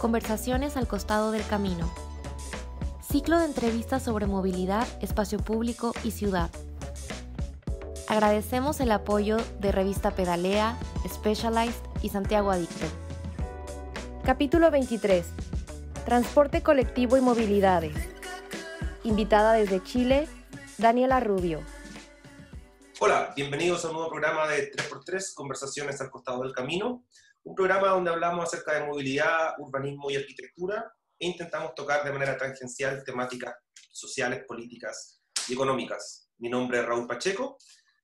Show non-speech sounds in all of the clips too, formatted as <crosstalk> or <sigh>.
Conversaciones al costado del camino. Ciclo de entrevistas sobre movilidad, espacio público y ciudad. Agradecemos el apoyo de Revista Pedalea, Specialized y Santiago Adicto. Capítulo 23. Transporte colectivo y movilidades. Invitada desde Chile, Daniela Rubio. Hola, bienvenidos a un nuevo programa de 3x3, Conversaciones al costado del camino un programa donde hablamos acerca de movilidad, urbanismo y arquitectura e intentamos tocar de manera tangencial temáticas sociales, políticas y económicas. Mi nombre es Raúl Pacheco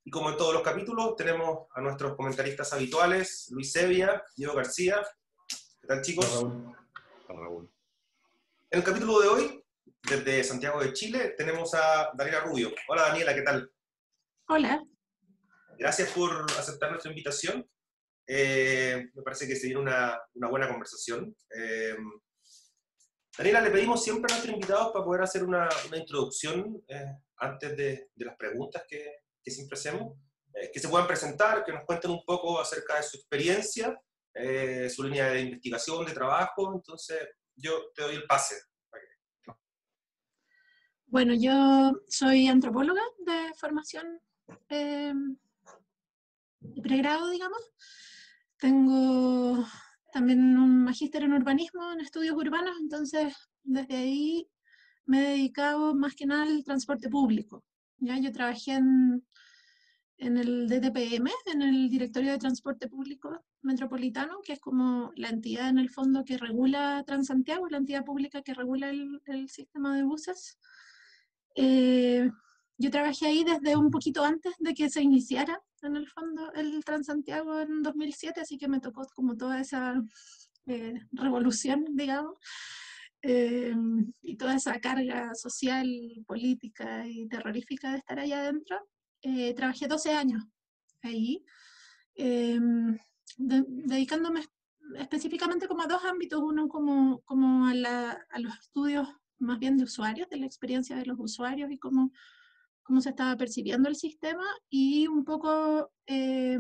y como en todos los capítulos tenemos a nuestros comentaristas habituales, Luis Sevilla, Diego García. ¿Qué tal chicos? Hola, Raúl. En el capítulo de hoy, desde Santiago de Chile, tenemos a Daniela Rubio. Hola Daniela, ¿qué tal? Hola. Gracias por aceptar nuestra invitación. Eh, me parece que se viene una, una buena conversación. Eh, Daniela, le pedimos siempre a nuestros invitados para poder hacer una, una introducción eh, antes de, de, las preguntas que, que siempre hacemos, que se puedan presentar, que nos cuenten un poco acerca de su experiencia, su línea de investigación, de trabajo. Entonces, yo te doy el pase. Bueno, yo soy antropóloga de formación de pregrado, digamos. Tengo también un magíster en urbanismo, en estudios urbanos, entonces desde ahí me he dedicado más que nada al transporte público. ¿ya? Yo trabajé en, en el DTPM, en el Directorio de Transporte Público Metropolitano, que es como la entidad en el fondo que regula Transantiago, la entidad pública que regula el, el sistema de buses. Eh, yo trabajé ahí desde un poquito antes de que se iniciara en el fondo el Transantiago en 2007, así que me tocó como toda esa eh, revolución, digamos, eh, y toda esa carga social, política y terrorífica de estar allá adentro. Eh, trabajé 12 años ahí, de, dedicándome específicamente como a dos ámbitos, uno como, como a, la, a los estudios más bien de usuarios, de la experiencia de los usuarios y cómo cómo se estaba percibiendo el sistema y un poco eh,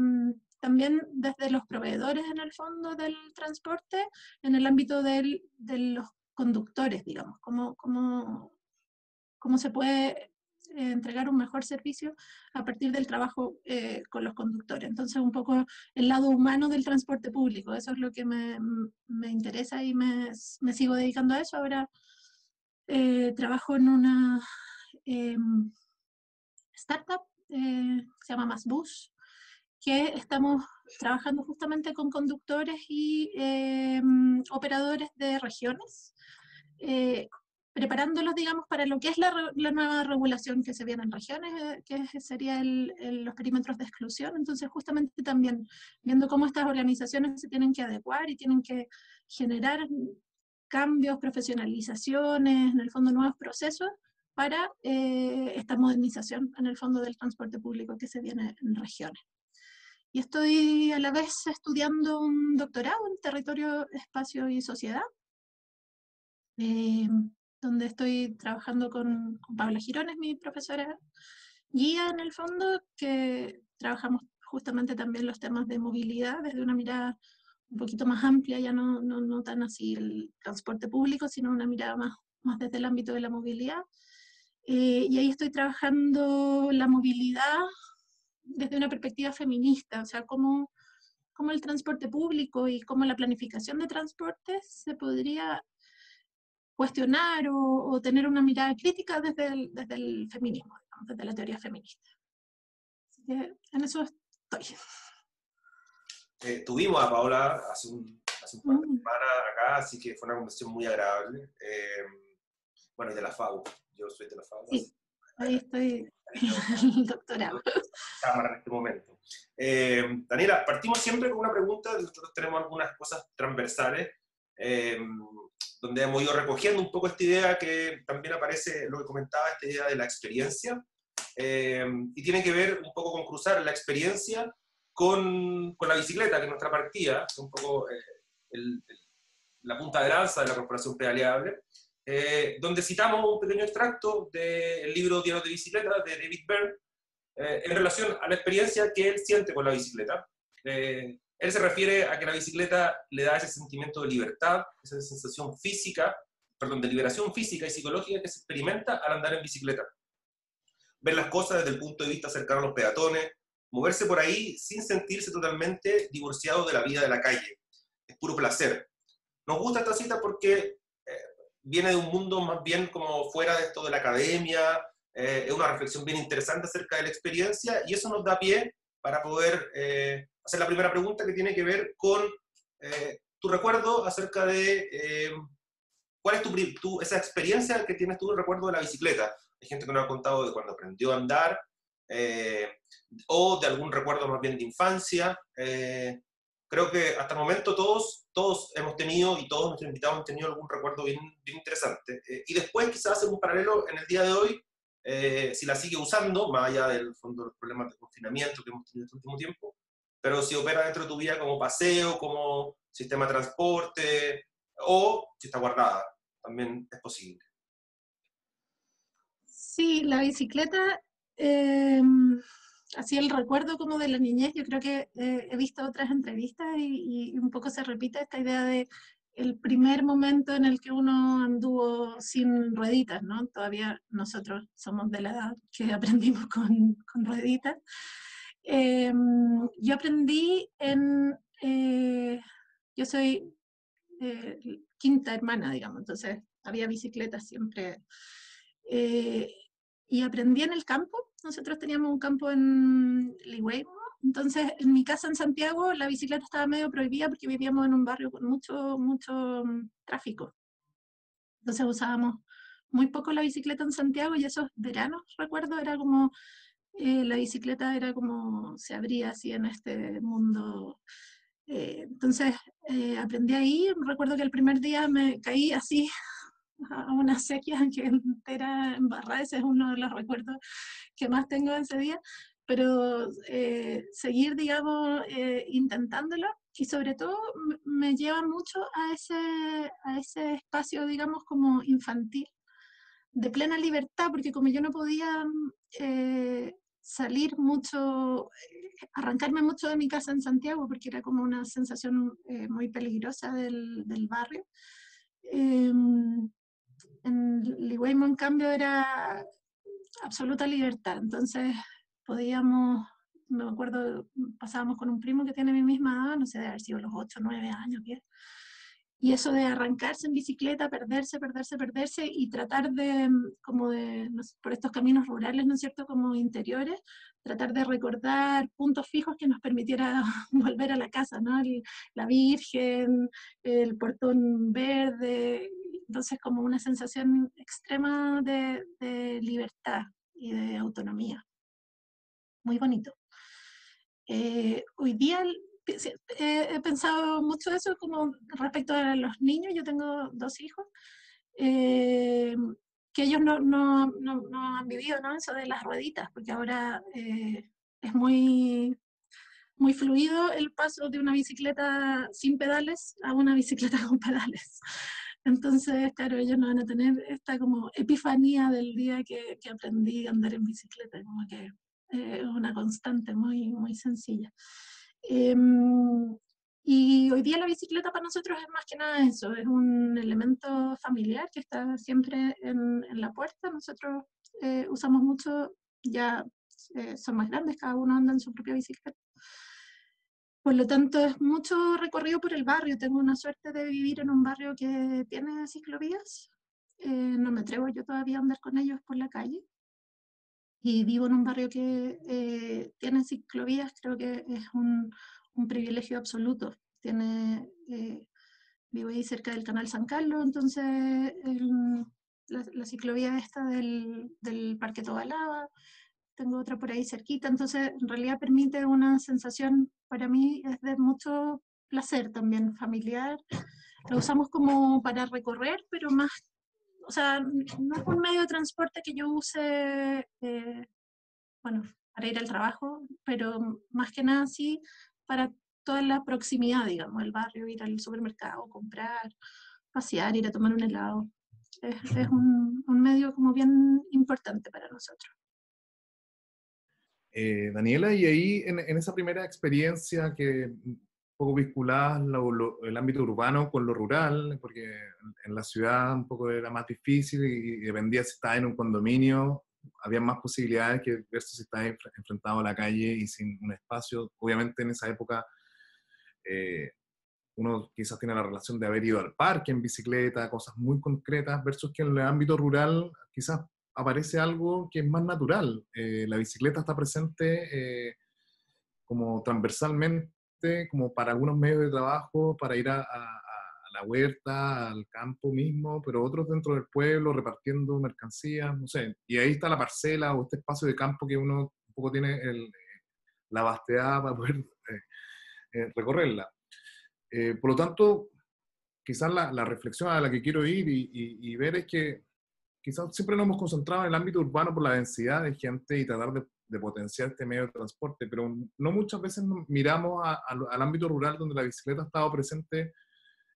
también desde los proveedores en el fondo del transporte, en el ámbito de los conductores, digamos, cómo, cómo, cómo se puede eh, entregar un mejor servicio a partir del trabajo eh, con los conductores. Entonces, un poco el lado humano del transporte público, eso es lo que me, me interesa y me, me, sigo dedicando a eso. Ahora trabajo en una em, startup, eh, se llama Masbus, que estamos trabajando justamente con conductores y eh, operadores de regiones, eh, preparándolos, digamos, para lo que es la, la, nueva regulación que se viene en regiones, eh, que sería el, el, los perímetros de exclusión. Entonces, justamente también viendo cómo estas organizaciones se tienen que adecuar y tienen que generar cambios, profesionalizaciones, en el fondo nuevos procesos, para eh, esta modernización en el fondo del transporte público que se viene en regiones. Y estoy a la vez estudiando un doctorado en territorio, espacio y sociedad, eh, donde estoy trabajando con, con Paula Girones, mi profesora guía en el fondo, que trabajamos justamente también los temas de movilidad desde una mirada un poquito más amplia, ya no, no, no tan así el transporte público, sino una mirada más, más desde el ámbito de la movilidad. Eh, y ahí estoy trabajando la movilidad desde una perspectiva feminista, o sea, cómo, cómo el transporte público y cómo la planificación de transporte se podría cuestionar o, o, tener una mirada crítica desde el, desde el feminismo, digamos, desde la teoría feminista. Así que en eso estoy. Eh, tuvimos a Paola hace un, hace un par de semanas acá, así que fue una conversación muy agradable. Eh, bueno, y de la FAU yo soy de la FAO. Sí, ahí estoy <laughs> doctorado. Cámara en este momento. Eh, Daniela, partimos siempre con una pregunta, nosotros tenemos algunas cosas transversales, eh, donde hemos ido recogiendo un poco esta idea que también aparece, lo que comentaba, esta idea de la experiencia, eh, y tiene que ver un poco con cruzar la experiencia con, con la bicicleta, que es nuestra partida, un poco el, el, la punta de lanza de la corporación pedaleable, eh, donde citamos un pequeño extracto del libro Diario de Bicicleta de David Byrne, eh, en relación a la experiencia que él siente con la bicicleta. Eh, Él se refiere a que la bicicleta le da ese sentimiento de libertad, esa sensación física, perdón, de liberación física y psicológica que se experimenta al andar en bicicleta. Ver las cosas desde el punto de vista cercano a los peatones, moverse por ahí sin sentirse totalmente divorciado de la vida de la calle. Es puro placer. Nos gusta esta cita porque viene de un mundo más bien como fuera de esto de la academia, eh, es una reflexión bien interesante acerca de la experiencia y eso nos da pie para poder eh, hacer la primera pregunta que tiene que ver con tu recuerdo acerca de cuál es tu, tu, esa experiencia que tienes tú, el recuerdo de la bicicleta. Hay gente que nos ha contado de cuando aprendió a andar, eh, o de algún recuerdo más bien de infancia. Eh, creo que hasta el momento todos, todos hemos tenido y todos nuestros invitados han tenido algún recuerdo bien, bien interesante. Eh, y después quizás hacer un paralelo en el día de hoy, si la sigue usando, más allá del fondo de los problemas de confinamiento que hemos tenido este último tiempo, pero si opera dentro de tu vida como paseo, como sistema de transporte, o si está guardada, también es posible. Sí, la bicicleta Em, así el recuerdo como de la niñez, yo creo que eh, he visto otras entrevistas y, un poco se repite esta idea de el primer momento en el que uno anduvo sin rueditas, ¿no? Todavía nosotros somos de la edad que <laughs> aprendimos con, con rueditas. Em, yo aprendí en, eh, yo soy eh, quinta hermana, digamos, entonces había bicicletas siempre. Y aprendí en el campo, nosotros teníamos un campo en Ligüey, entonces en mi casa en Santiago la bicicleta estaba medio prohibida porque vivíamos en un barrio con mucho, mucho mm, tráfico. Entonces usábamos muy poco la bicicleta en Santiago y esos veranos, recuerdo, era como, eh, la bicicleta era como se abría así en este mundo. Eh, entonces eh, aprendí ahí, recuerdo que el primer día me caí así a una sequía <laughs> que entera embarrada, ese es uno de los recuerdos que más tengo de ese día, pero eh, seguir, digamos, eh, intentándolo y sobre todo me lleva mucho a ese, a ese espacio, digamos, como infantil, de plena libertad, porque como yo no podía eh, salir mucho, arrancarme mucho de mi casa en Santiago, porque era como una sensación muy peligrosa del, del barrio, Ligüeymo, en cambio, era absoluta libertad. Entonces, podíamos, me acuerdo, pasábamos con un primo que tiene mi misma edad, no sé, de haber sido los 8, 9 años, 10. Y eso de arrancarse en bicicleta, perderse, perderse, perderse y tratar de, como de, por estos caminos rurales, ¿no es cierto?, como interiores, tratar de recordar puntos fijos que nos permitiera <laughs> volver a la casa, ¿no? la Virgen, el portón verde, entonces como una sensación extrema de, libertad y de autonomía. Muy bonito. Eh, hoy día he pensado mucho eso como respecto a los niños, yo tengo dos hijos, eh, que ellos no, no, no, han vivido ¿no? eso de las rueditas, porque ahora eh, es muy, muy fluido el paso de una bicicleta sin pedales a una bicicleta <laughs> con pedales. Entonces, claro, ellos no van a tener esta como epifanía del día que, aprendí a andar en bicicleta, como que eh, es una constante muy, muy sencilla. Em, y hoy día la bicicleta para nosotros es más que nada eso, es un elemento familiar que está siempre en, en la puerta. Nosotros eh, usamos mucho, ya eh, son más grandes, cada uno anda en su propia bicicleta. Por lo tanto, es mucho recorrido por el barrio. Tengo una suerte de vivir en un barrio que tiene ciclovías. Eh, no me atrevo yo todavía a andar con ellos por la calle. Y vivo en un barrio que eh, tiene ciclovías, creo que es un, un privilegio absoluto. Tiene, eh, vivo ahí cerca del canal San Carlos, entonces la, la, ciclovía esta del, del Parque Tobalaba, tengo otra por ahí cerquita, entonces en realidad permite una sensación, para mí es de mucho placer también familiar. Lo usamos como para recorrer, pero más, o sea, no es un medio de transporte que yo use, eh, bueno, para ir al trabajo, pero más que nada sí para toda la proximidad, digamos, el barrio, ir al supermercado, comprar, pasear, ir a tomar un helado. Es, es un, un medio como bien importante para nosotros. Eh, Daniela, y ahí en, esa primera experiencia que poco vinculadas el ámbito urbano con lo rural, porque en, la ciudad un poco era más difícil y, dependía si estaba en un condominio, había más posibilidades que versus si estaba enfrentado a la calle y sin un espacio. Obviamente en esa época eh, uno quizás tiene la relación de haber ido al parque en bicicleta, cosas muy concretas, versus que en el ámbito rural quizás aparece algo que es más natural. Eh, la bicicleta está presente eh, como transversalmente, como para algunos medios de trabajo, para ir a, la huerta, al campo mismo, pero otros dentro del pueblo repartiendo mercancías, no sé. Y ahí está la parcela o este espacio de campo que uno un poco tiene el, la vasteada para poder eh, recorrerla. por lo tanto, quizás la, reflexión a la que quiero ir y ver es que quizás siempre nos hemos concentrado en el ámbito urbano por la densidad de gente y tratar de, potenciar este medio de transporte, pero no muchas veces miramos al ámbito rural donde la bicicleta ha estado presente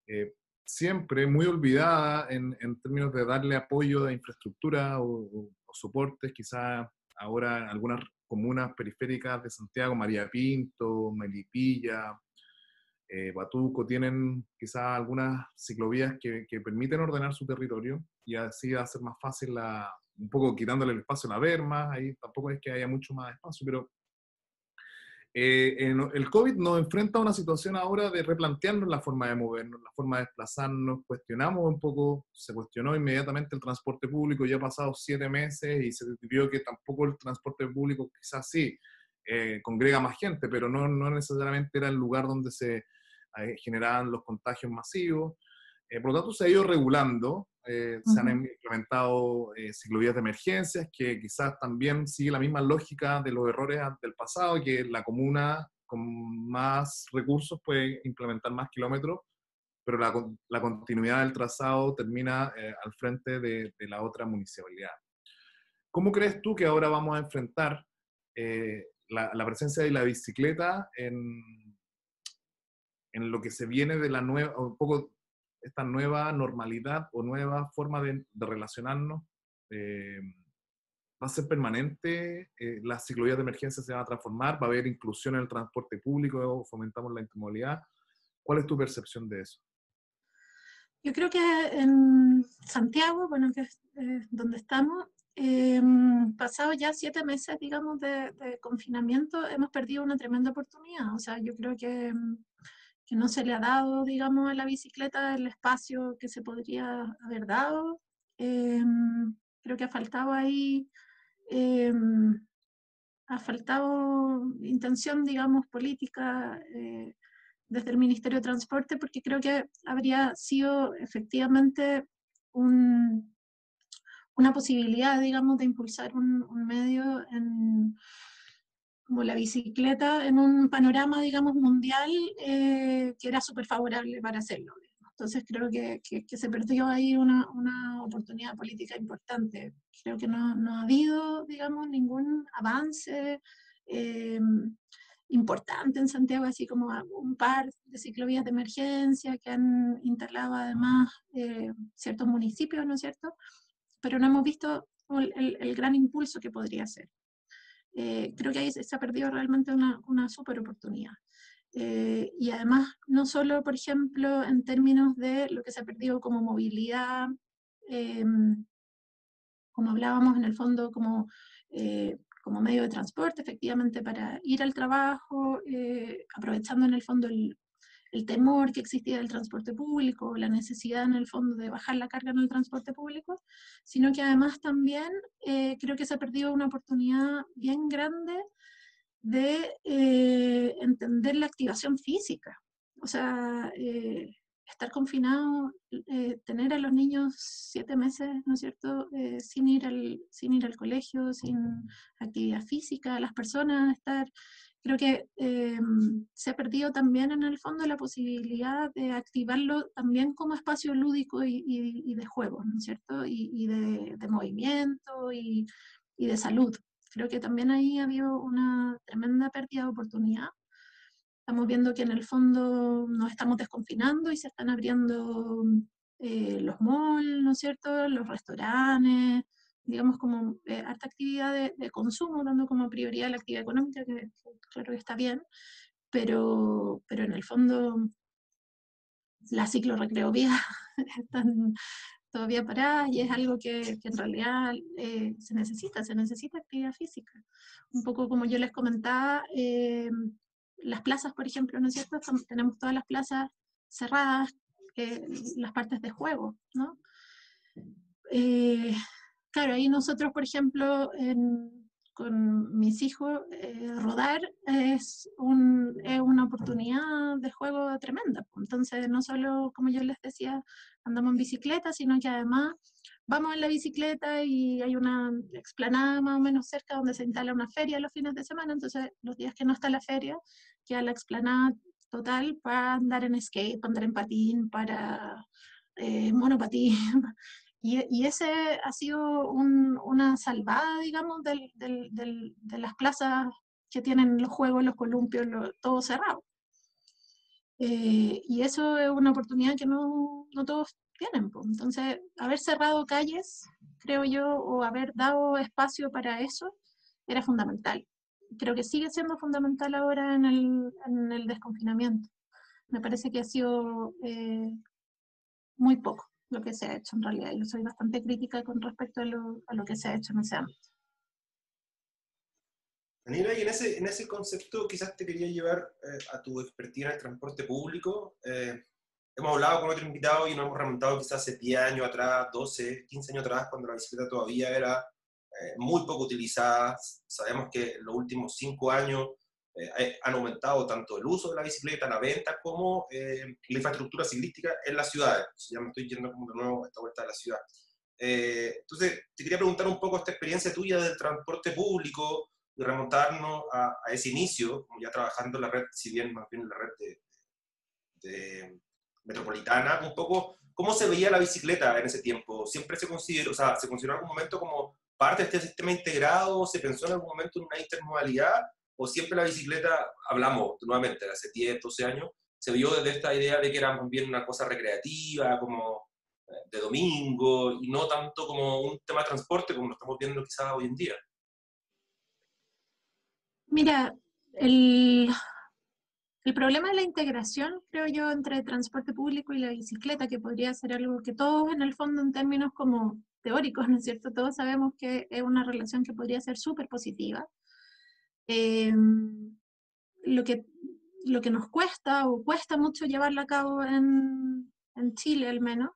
eh, siempre, muy olvidada en, términos de darle apoyo de infraestructura o, soportes, quizás ahora en algunas comunas periféricas de Santiago, María Pinto, Melipilla, eh, Batuco tienen quizás algunas ciclovías que, permiten ordenar su territorio y así va a ser más fácil, la, un poco quitándole el espacio a la verma, ahí tampoco es que haya mucho más espacio, pero eh, el COVID nos enfrenta a una situación ahora de replantearnos la forma de movernos, la forma de desplazarnos, cuestionamos un poco, se cuestionó inmediatamente el transporte público, ya ha pasado siete meses y se vio que tampoco el transporte público quizás sí eh, congrega más gente, pero no, no necesariamente era el lugar donde se generaban los contagios masivos. Eh, por lo tanto, se ha ido regulando, eh, se han implementado eh, ciclovías de emergencias, que quizás también sigue la misma lógica de los errores del pasado, que la comuna con más recursos puede implementar más kilómetros, pero la, la continuidad del trazado termina al frente de, de, la otra municipalidad. ¿Cómo crees tú que ahora vamos a enfrentar la, la, presencia de la bicicleta en, en lo que se viene de la nueva, un poco esta nueva normalidad o nueva forma de, relacionarnos, eh, va a ser permanente, eh, las ciclovías de emergencia se van a transformar, va a haber inclusión en el transporte público, fomentamos la intermodalidad. ¿Cuál es tu percepción de eso? Yo creo que en Santiago, bueno, que es eh, donde estamos, eh, pasado ya siete meses, digamos, de, de, confinamiento, hemos perdido una tremenda oportunidad. O sea, yo creo que que no se le ha dado, digamos, a la bicicleta el espacio que se podría haber dado. Em, creo que ha faltado ahí, em, ha faltado intención, digamos, política eh, desde el Ministerio de Transporte, porque creo que habría sido efectivamente un, una posibilidad, digamos, de impulsar un, un medio en como la bicicleta en un panorama, digamos, mundial eh, que era súper favorable para hacerlo. Entonces creo que, que, se perdió ahí una, una, oportunidad política importante. Creo que no, no ha habido, digamos, ningún avance eh, importante en Santiago, así como un par de ciclovías de emergencia que han instalado además eh, ciertos municipios, ¿no es cierto? Pero no hemos visto el, el gran impulso que podría ser. Eh, creo que ahí se ha perdido realmente una, una super oportunidad. Eh, y además, no solo, por ejemplo, en términos de lo que se ha perdido como movilidad, em, como hablábamos en el fondo, como, eh, como medio de transporte, efectivamente, para ir al trabajo, aprovechando en el fondo el, el temor que existía del transporte público, la necesidad en el fondo de bajar la carga en el transporte público, sino que además también eh, creo que se ha perdido una oportunidad bien grande de eh, entender la activación física. O sea, eh, estar confinado, tener a los niños siete meses, ¿no es cierto?, sin, ir al, sin ir al colegio, sin actividad física, las personas estar creo que em, se ha perdido también en el fondo la posibilidad de activarlo también como espacio lúdico y, de juego, ¿no es cierto? Y, de, movimiento y, de salud. Creo que también ahí ha habido una tremenda pérdida de oportunidad. Estamos viendo que en el fondo nos estamos desconfinando y se están abriendo eh, los malls, ¿no es cierto? Los restaurantes, digamos, como eh, harta actividad de, consumo, dando como prioridad la actividad económica, que claro que está bien, pero, pero en el fondo la ciclo recreo vida <laughs> están todavía paradas y es algo que, en realidad eh, se necesita, se necesita actividad física. Un poco como yo les comentaba, eh, las plazas, por ejemplo, ¿no es cierto? Tenemos todas las plazas cerradas, eh, las partes de juego, ¿no? Claro, ahí nosotros, por ejemplo, en, con mis hijos, eh, rodar es, un, es, una oportunidad de juego tremenda. Entonces, no solo, como yo les decía, andamos en bicicleta, sino que además vamos en la bicicleta y hay una explanada más o menos cerca donde se instala una feria los fines de semana. Entonces, los días que no está la feria, queda la explanada total para andar en skate, para andar en patín, para eh, monopatín, <laughs> Y, ese ha sido una salvada, digamos, de las plazas que tienen los juegos, los columpios, todo cerrado. Eh, y eso es una oportunidad que no, todos tienen. Entonces, haber cerrado calles, creo yo, o haber dado espacio para eso, era fundamental. Creo que sigue siendo fundamental ahora en el, desconfinamiento. Me parece que ha sido eh, muy poco lo que se ha hecho en realidad. Yo soy bastante crítica con respecto a lo, a lo que se ha hecho en ese ámbito. Daniela, y en ese, en ese concepto quizás te quería llevar eh, a tu expertise en el transporte público. Eh, hemos hablado con otro invitado y nos hemos remontado quizás hace 10 años atrás, 12, 15 años atrás, cuando la bicicleta todavía era eh, muy poco utilizada. Sabemos que en los últimos 5 años eh, han aumentado tanto el uso de la bicicleta, la venta, como eh, la infraestructura ciclística en las ciudades. Ya me estoy yendo como de nuevo a esta vuelta de la ciudad. Eh, entonces, te quería preguntar un poco esta experiencia tuya del transporte público y remontarnos a, ese inicio, como ya trabajando en la red, si bien más bien en la red de, metropolitana, un poco cómo se veía la bicicleta en ese tiempo. Siempre se consideró, o sea, se consideró en algún momento como parte de este sistema integrado, se pensó en algún momento en una intermodalidad, o siempre la bicicleta, hablamos nuevamente de hace 10, 12 años, se vio desde esta idea de que era más bien una cosa recreativa, como eh, de domingo, y no tanto como un tema de transporte como lo estamos viendo quizás hoy en día. Mira, el, el problema es la integración, creo yo, entre transporte público y la bicicleta, que podría ser algo que todos en el fondo en términos como teóricos, ¿no es cierto? Todos sabemos que es una relación que podría ser súper positiva, Em, lo, que, lo que nos cuesta o cuesta mucho llevarla a cabo en, en Chile al menos,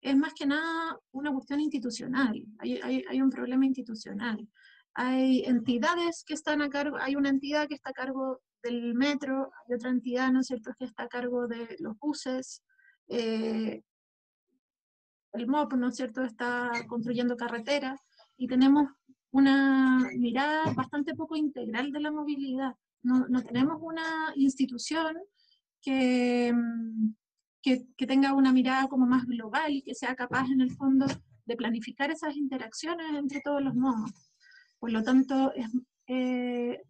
es más que nada una cuestión institucional, hay, hay, hay, un problema institucional. Hay entidades que están a cargo, hay una entidad que está a cargo del metro, hay otra entidad, ¿no es cierto?, que está a cargo de los buses, eh, el MOP, ¿no es cierto?, está construyendo carreteras, y tenemos una mirada bastante poco integral de la movilidad. No, no tenemos una institución que, mm, que, que, tenga una mirada como más global y que sea capaz en el fondo de planificar esas interacciones entre todos los modos. Por lo tanto, es eh,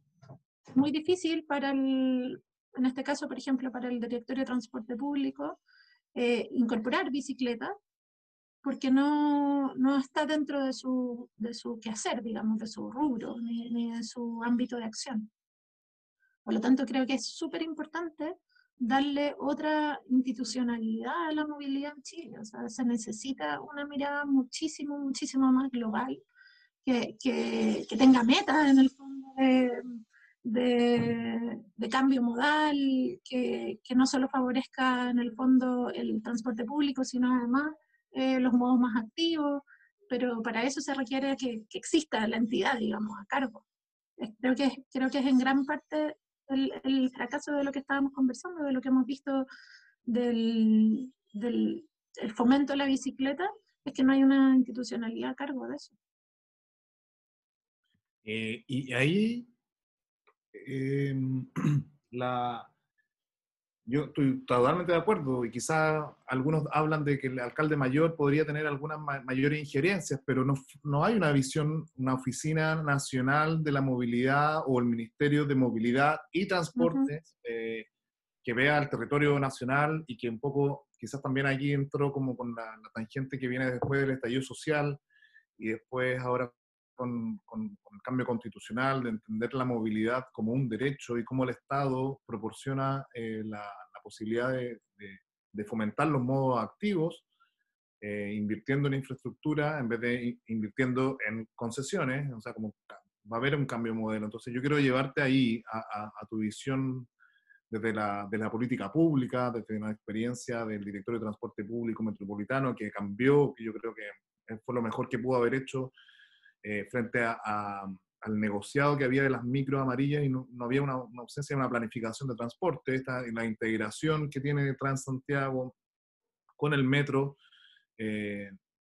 muy difícil para el, en este caso, por ejemplo, para el directorio de transporte público, eh, incorporar bicicleta porque no, no está dentro de su, de su quehacer, digamos, de su rubro, ni, ni de su ámbito de acción. Por lo tanto, creo que es súper importante darle otra institucionalidad a la movilidad en Chile. O sea, se necesita una mirada muchísimo, muchísimo más global, que, que, que tenga metas en el fondo de, de, de cambio modal, que, que, no solo favorezca en el fondo el transporte público, sino además eh, los modos más activos, pero para eso se requiere que, exista la entidad, digamos, a cargo. Creo que, creo que es en gran parte el, fracaso de lo que estábamos conversando, de lo que hemos visto del, del el fomento de la bicicleta, es que no hay una institucionalidad a cargo de eso. Eh, y ahí em, <clears throat> la, yo estoy totalmente de acuerdo y quizás algunos hablan de que el alcalde mayor podría tener algunas mayores injerencias, pero no, no, hay una visión, una oficina nacional de la movilidad o el Ministerio de Movilidad y Transportes eh, que vea el territorio nacional y que un poco, quizás también aquí entró como con la, la tangente que viene después del estallido social y después ahora con, el cambio constitucional, de entender la movilidad como un derecho y cómo el Estado proporciona eh, la, posibilidad de, fomentar los modos activos, eh, invirtiendo en infraestructura en vez de invirtiendo en concesiones, o sea, como va a haber un cambio de modelo. Entonces yo quiero llevarte ahí a, tu visión desde la, de la política pública, desde una experiencia del directorio de transporte público metropolitano que cambió, que yo creo que fue lo mejor que pudo haber hecho eh, frente a, al negociado que había de las micro amarillas y no, había una, ausencia de una planificación de transporte, esta, la integración que tiene Transantiago con el metro. Eh,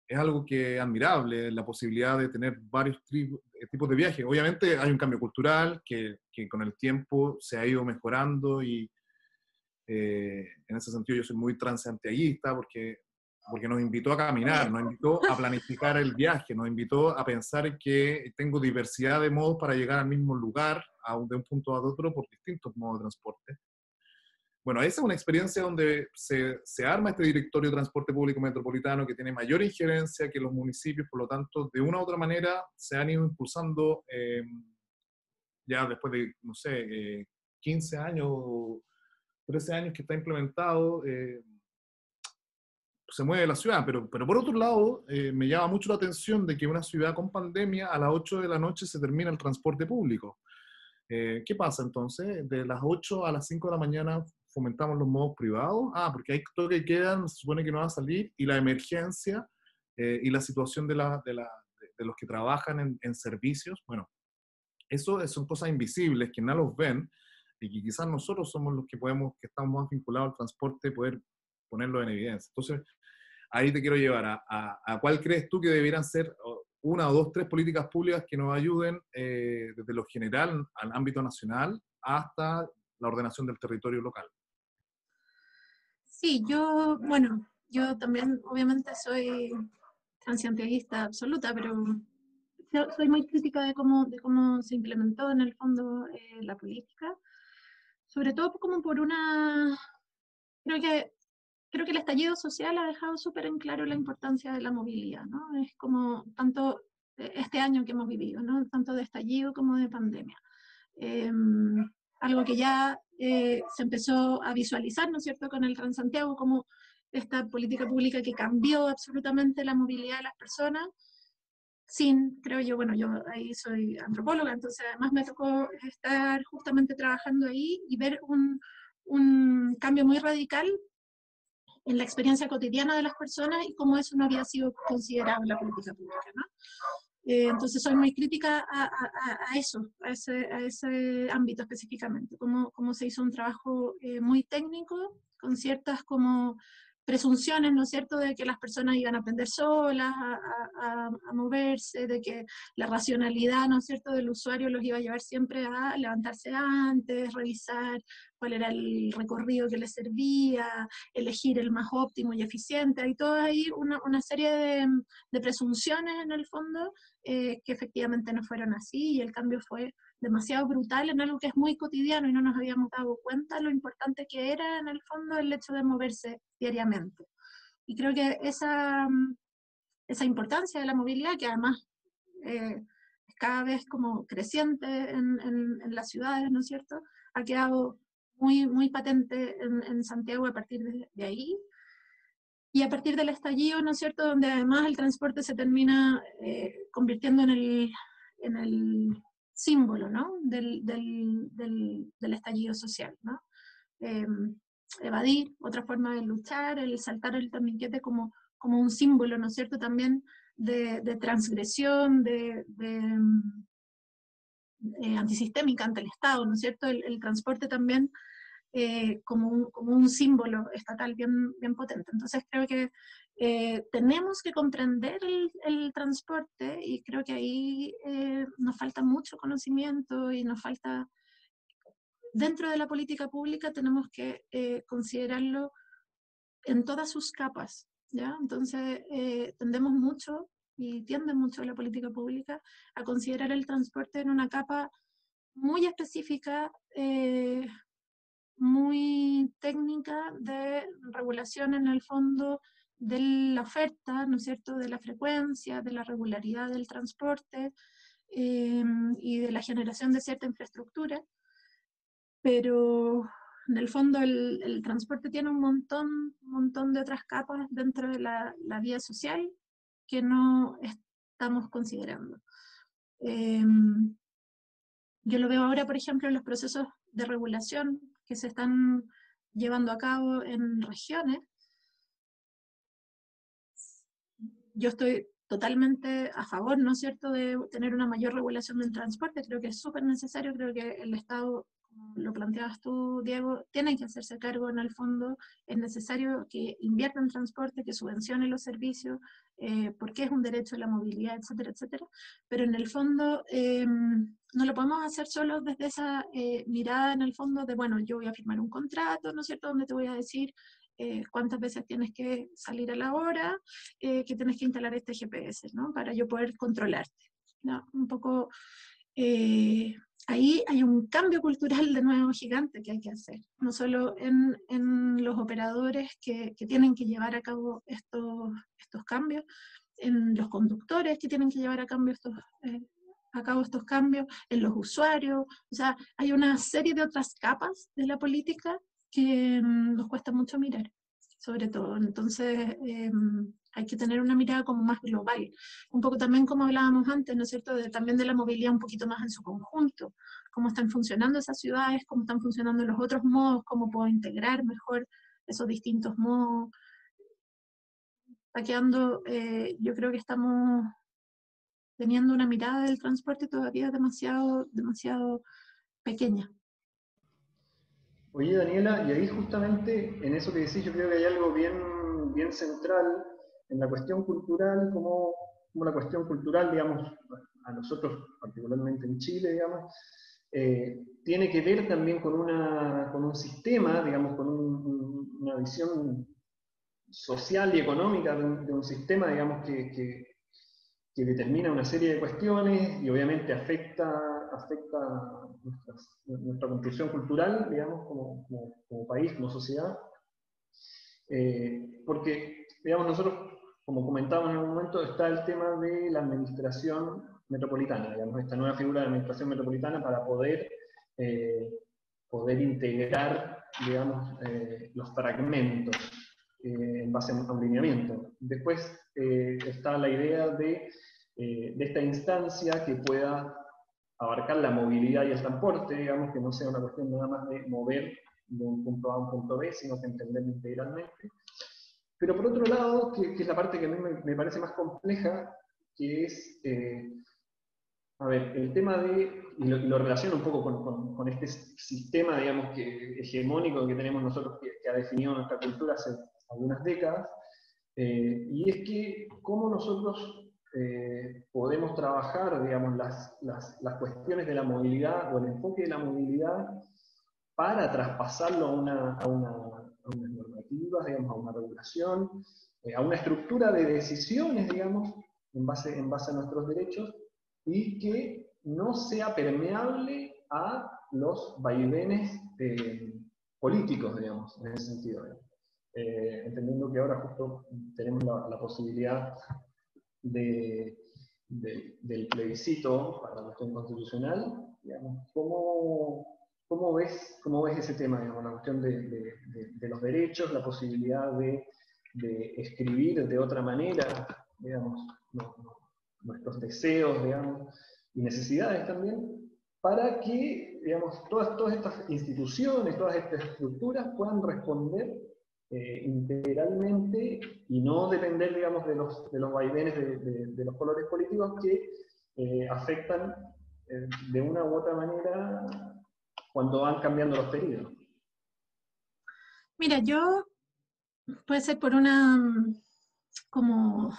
es algo que es admirable, la posibilidad de tener varios eh, tipos de viajes. Obviamente hay un cambio cultural que, que con el tiempo se ha ido mejorando y en ese sentido yo soy muy transantiaguista porque porque nos invitó a caminar, nos invitó a planificar el viaje, nos invitó a pensar que tengo diversidad de modos para llegar al mismo lugar, de un punto a otro, por distintos modos de transporte. Bueno, esa es una experiencia donde se, se, arma este directorio de transporte público metropolitano que tiene mayor injerencia que los municipios, por lo tanto, de una u otra manera se han ido impulsando eh, ya después de, no sé, 15 eh, años, 13 años que está implementado. Eh, se mueve la ciudad, pero, pero por otro lado, eh, me llama mucho la atención de que una ciudad con pandemia, a las 8 de la noche se termina el transporte público. Eh, ¿Qué pasa entonces? De las 8 a las 5 de la mañana fomentamos los modos privados. Ah, porque hay toque que quedan, se supone que no va a salir, y la emergencia eh, y la situación de, la, de, la, de, los que trabajan en, en, servicios. Bueno, eso son cosas invisibles que no los ven y que quizás nosotros somos los que podemos, que estamos más vinculados al transporte, poder ponerlo en evidencia. Entonces, ahí te quiero llevar a, cuál crees tú que debieran ser una o dos, tres políticas públicas que nos ayuden eh, desde lo general al ámbito nacional hasta la ordenación del territorio local. Sí, yo, bueno, yo también obviamente soy transantiaguista absoluta, pero soy muy crítica de cómo, de cómo se implementó en el fondo eh, la política, sobre todo como por una, creo que creo que el estallido social ha dejado súper en claro la importancia de la movilidad, ¿no? Es como tanto eh, este año que hemos vivido, ¿no? Tanto de estallido como de pandemia. Em, algo que ya eh, se empezó a visualizar, ¿no es cierto?, con el Transantiago, como esta política pública que cambió absolutamente la movilidad de las personas, sin, creo yo, bueno, yo ahí soy antropóloga, entonces además me tocó estar justamente trabajando ahí y ver un, un cambio muy radical en la experiencia cotidiana de las personas y cómo eso no había sido considerado en la política pública. ¿no? Eh, entonces soy muy crítica a, a, a eso, a ese, a ese, ámbito específicamente, cómo, cómo, se hizo un trabajo eh, muy técnico, con ciertas como presunciones, ¿no es cierto?, de que las personas iban a aprender solas a, moverse, de que la racionalidad, ¿no es cierto?, del usuario los iba a llevar siempre a levantarse antes, revisar cuál era el recorrido que les servía, elegir el más óptimo y eficiente. Hay toda ahí una, serie de, de, presunciones en el fondo eh, que efectivamente no fueron así y el cambio fue demasiado brutal en algo que es muy cotidiano y no nos habíamos dado cuenta lo importante que era en el fondo el hecho de moverse diariamente. Y creo que esa, esa importancia de la movilidad, que además eh, es cada vez como creciente en, en, las ciudades, ¿no es cierto?, ha quedado muy, muy patente en, en Santiago a partir de, de, ahí. Y a partir del estallido, ¿no es cierto?, donde además el transporte se termina eh, convirtiendo en el, en el símbolo ¿no? del, del, del, estallido social. ¿no? Em, evadir, otra forma de luchar, el saltar el torniquete como, como un símbolo, ¿no es cierto?, también de, de transgresión, de, de eh, antisistémica ante el Estado, ¿no es cierto?, el, el transporte también eh, como, un, como, un, símbolo estatal bien, bien potente. Entonces creo que eh, tenemos que comprender el, transporte y creo que ahí eh, nos falta mucho conocimiento y nos falta, dentro de la política pública tenemos que eh, considerarlo en todas sus capas, ¿ya? Entonces tendemos mucho y tiende mucho la política pública a considerar el transporte en una capa muy específica, muy técnica de regulación en el fondo de la oferta, ¿no es cierto?, de la frecuencia, de la regularidad del transporte em, y de la generación de cierta infraestructura, pero en el fondo el, transporte tiene un montón, montón de otras capas dentro de la, vía social que no estamos considerando. Em, yo lo veo ahora, por ejemplo, en los procesos de regulación que se están llevando a cabo en regiones, yo estoy totalmente a favor, ¿no es cierto?, de tener una mayor regulación del transporte. Creo que es súper necesario, creo que el Estado, como lo planteabas tú, Diego, tiene que hacerse cargo en el fondo. Es necesario que invierta en transporte, que subvencione los servicios, eh, porque es un derecho a la movilidad, etcétera, etcétera. Pero en el fondo eh, no lo podemos hacer solo desde esa eh, mirada en el fondo de, bueno, yo voy a firmar un contrato, ¿no es cierto?, donde te voy a decir eh, cuántas veces tienes que salir a la hora, eh, que tienes que instalar este GPS, ¿no? Para yo poder controlarte. ¿no? Un poco, eh, ahí hay un cambio cultural de nuevo gigante que hay que hacer, no solo en, en los operadores que, que, tienen que llevar a cabo estos, estos cambios, en los conductores que tienen que llevar a, cambio estos, a cabo estos cambios, en los usuarios, o sea, hay una serie de otras capas de la política que mm, nos cuesta mucho mirar, sobre todo. Entonces, em, hay que tener una mirada como más global. Un poco también como hablábamos antes, ¿no es cierto?, de, también de la movilidad un poquito más en su conjunto, cómo están funcionando esas ciudades, cómo están funcionando los otros modos, cómo puedo integrar mejor esos distintos modos. Está eh, yo creo que estamos teniendo una mirada del transporte todavía demasiado, demasiado pequeña. Oye, Daniela, y ahí justamente en eso que decís, yo creo que hay algo bien, bien central en la cuestión cultural, como, como la cuestión cultural, digamos, a nosotros, particularmente en Chile, digamos, eh, tiene que ver también con, una, con un sistema, digamos, con una visión social y económica de un, sistema, digamos, que, que, que, determina una serie de cuestiones y obviamente afecta, afecta nuestra construcción cultural, digamos, como, país, como sociedad. Eh, porque, digamos, nosotros, como comentábamos en algún momento, está el tema de la administración metropolitana, digamos, esta nueva figura de administración metropolitana para poder, eh, poder integrar, digamos, eh, los fragmentos en base a un lineamiento. Después está la idea de, de esta instancia que pueda abarcar la movilidad y el transporte, digamos, que no sea una cuestión nada más de mover de un punto A a un punto B, sino que entenderlo integralmente. Pero por otro lado, que, es la parte que a mí me, parece más compleja, que es, eh, a ver, el tema de, y lo, lo relaciono un poco con, con, este sistema, digamos, que, hegemónico que tenemos nosotros, que, ha definido nuestra cultura hace algunas décadas, eh, y es que cómo nosotros eh, podemos trabajar, digamos, las, las, las, cuestiones de la movilidad o el enfoque de la movilidad para traspasarlo a, una, a, una, a unas normativas, digamos, a una regulación, eh, a una estructura de decisiones, digamos, en base, en base a nuestros derechos, y que no sea permeable a los vaivenes eh, políticos, digamos, en ese sentido. entendiendo que ahora justo tenemos la, la posibilidad de, del plebiscito para la cuestión constitucional, ¿cómo, cómo, ves, ¿cómo ves ese tema, digamos, la cuestión de, de, los derechos, la posibilidad de, escribir de otra manera, digamos, nuestros deseos, digamos, y necesidades también, para que, digamos, todas, todas estas instituciones, todas estas estructuras puedan responder eh, integralmente y no depender, digamos, de los, de los vaivenes de, los colores políticos que eh, afectan eh, de una u otra manera cuando van cambiando los periodos. Mira, yo puede ser por una como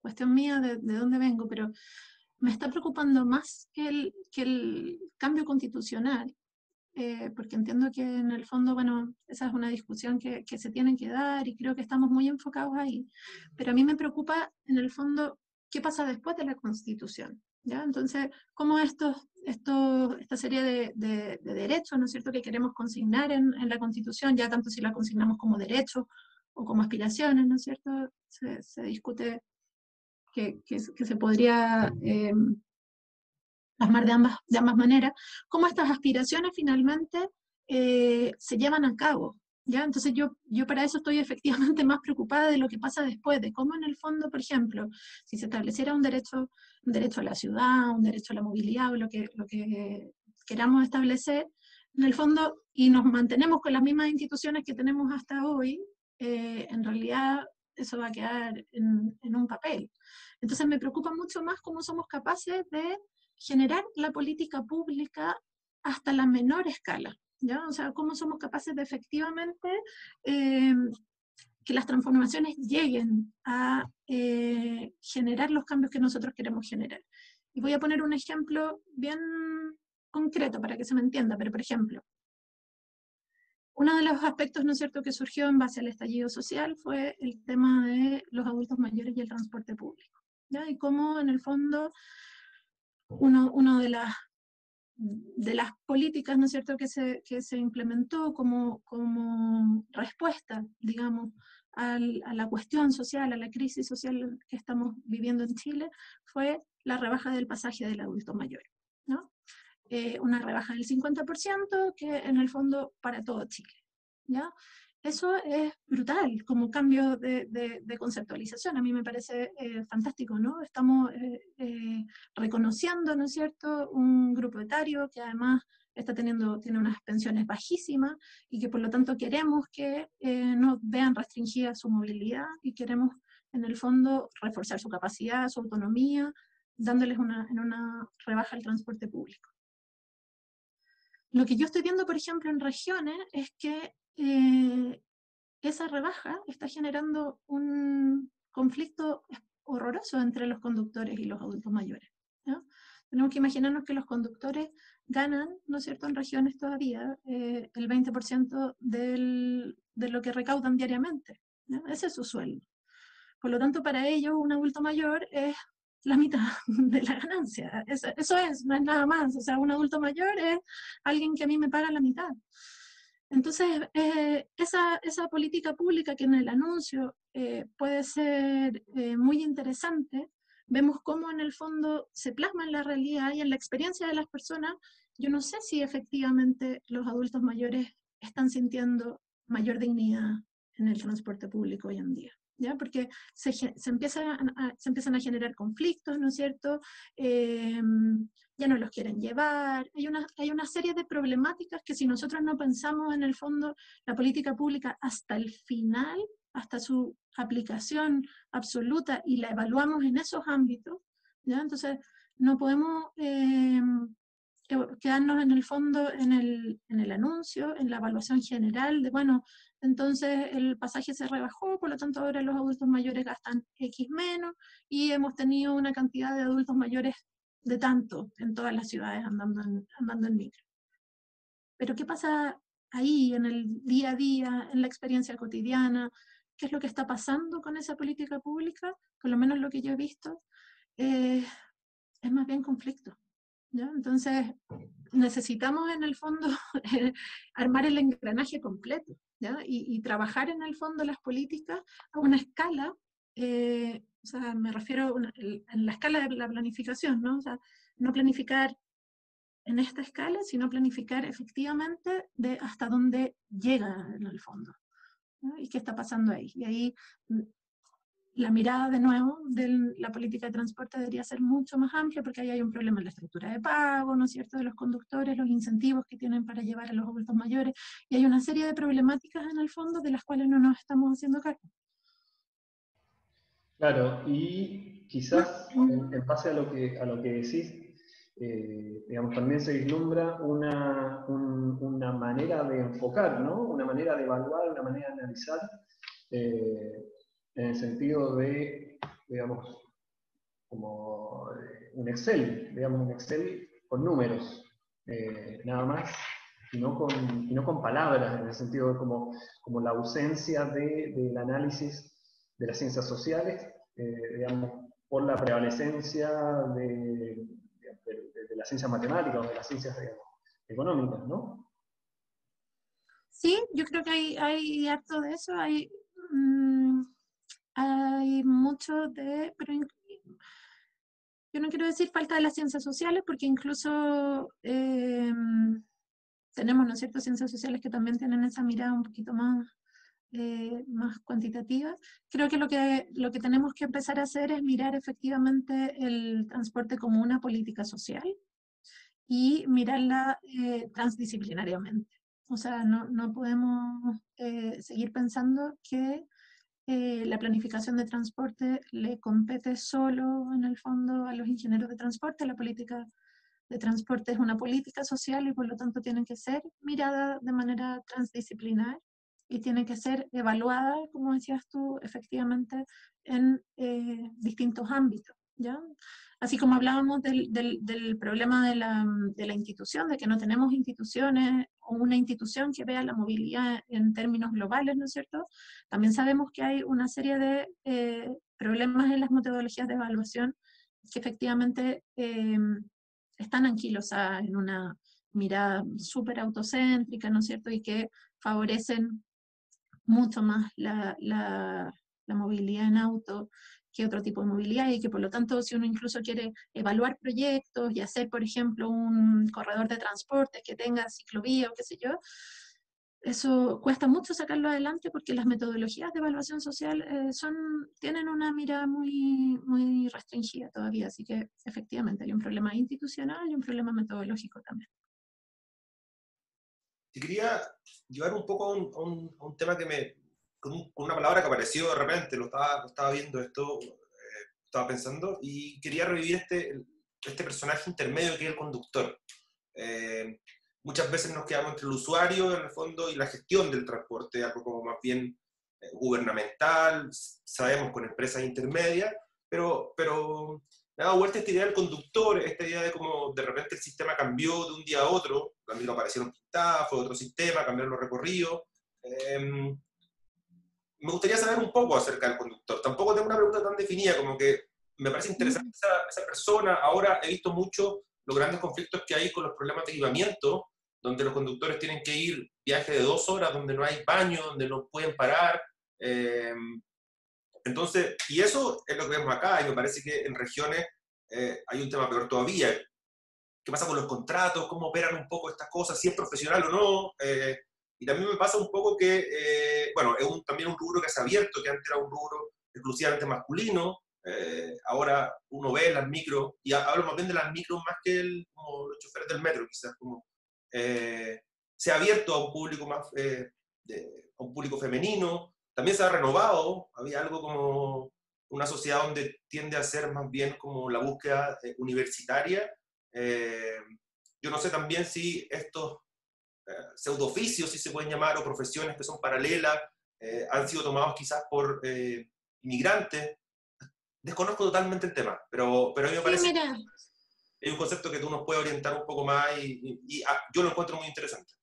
cuestión mía de, de, dónde vengo, pero me está preocupando más el, que el cambio constitucional eh, porque entiendo que en el fondo, bueno, esa es una discusión que, que, se tiene que dar y creo que estamos muy enfocados ahí. Pero a mí me preocupa, en el fondo, qué pasa después de la Constitución. ¿ya? Entonces, ¿cómo esto, esto, esta serie de, de, de, derechos, ¿no es cierto?, que queremos consignar en, en, la Constitución, ya tanto si la consignamos como derecho o como aspiraciones, ¿no es cierto? Se, discute que, que, se podría eh, plasmar de ambas, de ambas maneras, cómo estas aspiraciones finalmente eh, se llevan a cabo. ¿ya? Entonces yo, yo para eso estoy efectivamente más preocupada de lo que pasa después, de cómo en el fondo, por ejemplo, si se estableciera un derecho, un derecho a la ciudad, un derecho a la movilidad o lo que, lo que queramos establecer, en el fondo, y nos mantenemos con las mismas instituciones que tenemos hasta hoy, eh, en realidad eso va a quedar en, en, un papel. Entonces me preocupa mucho más cómo somos capaces de generar la política pública hasta la menor escala. ¿ya? O sea, cómo somos capaces de efectivamente eh, que las transformaciones lleguen a eh, generar los cambios que nosotros queremos generar. Y voy a poner un ejemplo bien concreto para que se me entienda, pero por ejemplo, uno de los aspectos, ¿no es cierto?, que surgió en base al estallido social fue el tema de los adultos mayores y el transporte público. ¿ya? Y cómo, en el fondo, uno, uno de, las, de las políticas, ¿no es cierto?, que se, que se implementó como, como respuesta, digamos, a la cuestión social, a la crisis social que estamos viviendo en Chile, fue la rebaja del pasaje del adulto mayor. ¿no? Eh, una rebaja del 50% que en el fondo para todo Chile. ¿ya? Eso es brutal como cambio de, conceptualización. A mí me parece eh, fantástico, ¿no? Estamos eh, eh, reconociendo, ¿no es cierto?, un grupo etario que además está teniendo, tiene unas pensiones bajísimas y que por lo tanto queremos que no vean restringida su movilidad y queremos en el fondo reforzar su capacidad, su autonomía, dándoles una, una rebaja al transporte público. Lo que yo estoy viendo, por ejemplo, en regiones es que eh, esa rebaja está generando un conflicto horroroso entre los conductores y los adultos mayores. Tenemos que imaginarnos que los conductores ganan, ¿no es cierto?, en regiones todavía eh, el 20% del, de lo que recaudan diariamente. Ese es su sueldo. Por lo tanto, para ellos un adulto mayor es la mitad <laughs> de la ganancia. Eso, eso, es, no es nada más. O sea, un adulto mayor es alguien que a mí me paga la mitad. Entonces, eh, esa, esa, política pública que en el anuncio eh, puede ser eh, muy interesante, vemos cómo en el fondo se plasma en la realidad y en la experiencia de las personas. Yo no sé si efectivamente los adultos mayores están sintiendo mayor dignidad en el transporte público hoy en día. ¿Ya? Porque se, se, empiezan a, se empiezan a generar conflictos, ¿no es cierto? ya no los quieren llevar. Hay una, hay una serie de problemáticas que si nosotros no pensamos en el fondo la política pública hasta el final, hasta su aplicación absoluta y la evaluamos en esos ámbitos, ¿ya? entonces no podemos eh, quedarnos en el fondo en el, en el anuncio, en la evaluación general de, bueno, entonces el pasaje se rebajó, por lo tanto ahora los adultos mayores gastan X menos y hemos tenido una cantidad de adultos mayores de tanto en todas las ciudades andando en, andando en micro. Pero ¿qué pasa ahí, en el día a día, en la experiencia cotidiana? ¿Qué es lo que está pasando con esa política pública? Por lo menos lo que yo he visto, eh, es más bien conflicto. ¿ya? Entonces, necesitamos en el fondo <laughs> armar el engranaje completo Y, trabajar en el fondo las políticas a una escala eh, o sea, me refiero en la escala de la planificación, ¿no? O sea, no planificar en esta escala, sino planificar efectivamente de hasta dónde llega en el fondo. ¿Y qué está pasando ahí? Y ahí mm, la mirada de nuevo de la política de transporte debería ser mucho más amplia porque ahí hay un problema en la estructura de pago, ¿no es cierto?, de los conductores, los incentivos que tienen para llevar a los adultos mayores, y hay una serie de problemáticas en el fondo de las cuales no nos estamos haciendo cargo. Claro, y quizás en, base a lo que, a lo que decís, eh, digamos, también se vislumbra una, una, manera de enfocar, ¿no? una manera de evaluar, una manera de analizar, eh, en el sentido de, digamos, como eh, un Excel, digamos, un Excel con números, nada más, y no, con, y no con palabras, en el sentido de como, como la ausencia de, del análisis de las ciencias sociales, eh, digamos, por la prevalecencia de, de, las ciencias matemáticas o de las ciencias económicas, ¿no? Sí, yo creo que hay, hay harto de eso. Hay, mm, hay mucho de, pero yo no quiero decir falta de las ciencias sociales, porque incluso em, tenemos, ¿no es cierto?, ciencias sociales que también tienen esa mirada un poquito más, eh, más cuantitativa. Creo que lo, que lo que tenemos que empezar a hacer es mirar efectivamente el transporte como una política social y mirarla eh, transdisciplinariamente. O sea, no, no podemos eh, seguir pensando que eh, la planificación de transporte le compete solo, en el fondo, a los ingenieros de transporte. La política de transporte es una política social y por lo tanto tiene que ser mirada de manera transdisciplinar y tiene que ser evaluada, como decías tú, efectivamente en distintos ámbitos. ¿Ya? Así como hablábamos del, del, problema de la, de la, institución, de que no tenemos instituciones o una institución que vea la movilidad en términos globales, ¿no es cierto? También sabemos que hay una serie de eh, problemas en las metodologías de evaluación que efectivamente eh, están anquilosadas en una mirada súper autocéntrica, ¿no es cierto? Y que favorecen mucho más la, la, la movilidad en auto que otro tipo de movilidad y que por lo tanto si uno incluso quiere evaluar proyectos y hacer, por ejemplo, un corredor de transporte que tenga ciclovía o qué sé yo, eso cuesta mucho sacarlo adelante porque las metodologías de evaluación social eh, son, tienen una mirada muy, muy restringida todavía, así que efectivamente hay un problema institucional y un problema metodológico también. Te quería llevar un poco a un, a un tema que me, con, una palabra que apareció de repente, lo estaba, estaba viendo esto, eh, estaba pensando, y quería revivir este, este personaje intermedio que es el conductor. Eh, muchas veces nos quedamos entre el usuario, en el fondo, y la gestión del transporte, algo como más bien eh, gubernamental, sabemos con empresas intermedias, pero, pero me ha dado vuelta esta idea del conductor, esta idea de cómo de repente el sistema cambió de un día a otro, también aparecieron pintadas, fue otro sistema, cambiaron los recorridos. Eh, me gustaría saber un poco acerca del conductor. Tampoco tengo una pregunta tan definida como que me parece interesante esa, persona. Ahora he visto mucho los grandes conflictos que hay con los problemas de equipamiento, donde los conductores tienen que ir viaje de dos horas, donde no hay baño, donde no pueden parar. Em, entonces, y eso es lo que vemos acá, y me parece que en regiones eh, hay un tema peor todavía. ¿Qué pasa con los contratos? ¿Cómo operan un poco estas cosas? ¿Si es profesional o no? Eh, y también me pasa un poco que, eh, bueno, es un, también un rubro que se ha abierto, que antes era un rubro exclusivamente masculino, eh, ahora uno ve las micros, y hablo más bien de las micros más que el, como los choferes del metro, quizás, como eh, se ha abierto a un público más, de, a un público femenino, también se ha renovado, había algo como una sociedad donde tiende a ser más bien como la búsqueda universitaria. yo no sé también si estos eh, pseudooficios, si se pueden llamar, o profesiones que son paralelas, eh, han sido tomados quizás por eh, inmigrantes. Desconozco totalmente el tema, pero, pero a mí me parece que es un concepto que tú nos puedes orientar un poco más y, ah, yo lo encuentro muy interesante.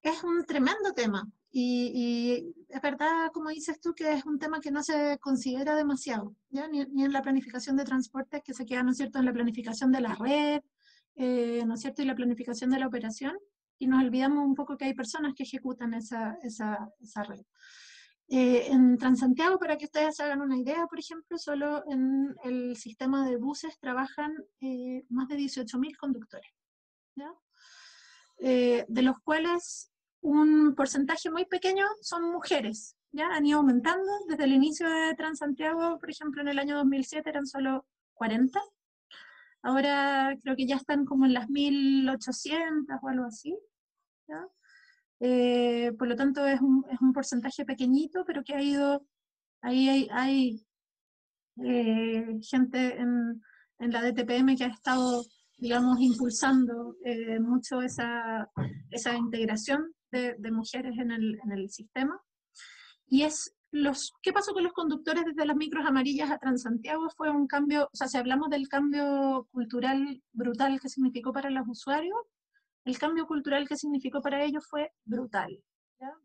Es un tremendo tema y, es verdad, como dices tú, que es un tema que no se considera demasiado, ¿ya? Ni, en la planificación de transporte, que se queda, ¿no es cierto?, en la planificación de la red, ¿no es cierto?, y la planificación de la operación, y nos olvidamos un poco que hay personas que ejecutan esa, esa, esa red. Eh, en Transantiago, para que ustedes se hagan una idea, por ejemplo, solo en el sistema de buses trabajan eh, más de 18.000 conductores, ¿ya? Eh, de los cuales un porcentaje muy pequeño son mujeres, ¿ya? Han ido aumentando desde el inicio de Transantiago, por ejemplo, en el año 2007 eran solo 40, ahora creo que ya están como en las 1.800 o algo así, eh, por lo tanto, es un, es un, porcentaje pequeñito, pero que ha ido, ahí hay, hay eh, gente en, en, la DTPM que ha estado, digamos, impulsando eh, mucho esa, esa integración de, de mujeres en el, en el, sistema. Y es los, ¿qué pasó con los conductores desde las micros amarillas a Transantiago? Fue un cambio, o sea, si hablamos del cambio cultural brutal que significó para los usuarios, el cambio cultural que significó para ellos fue brutal,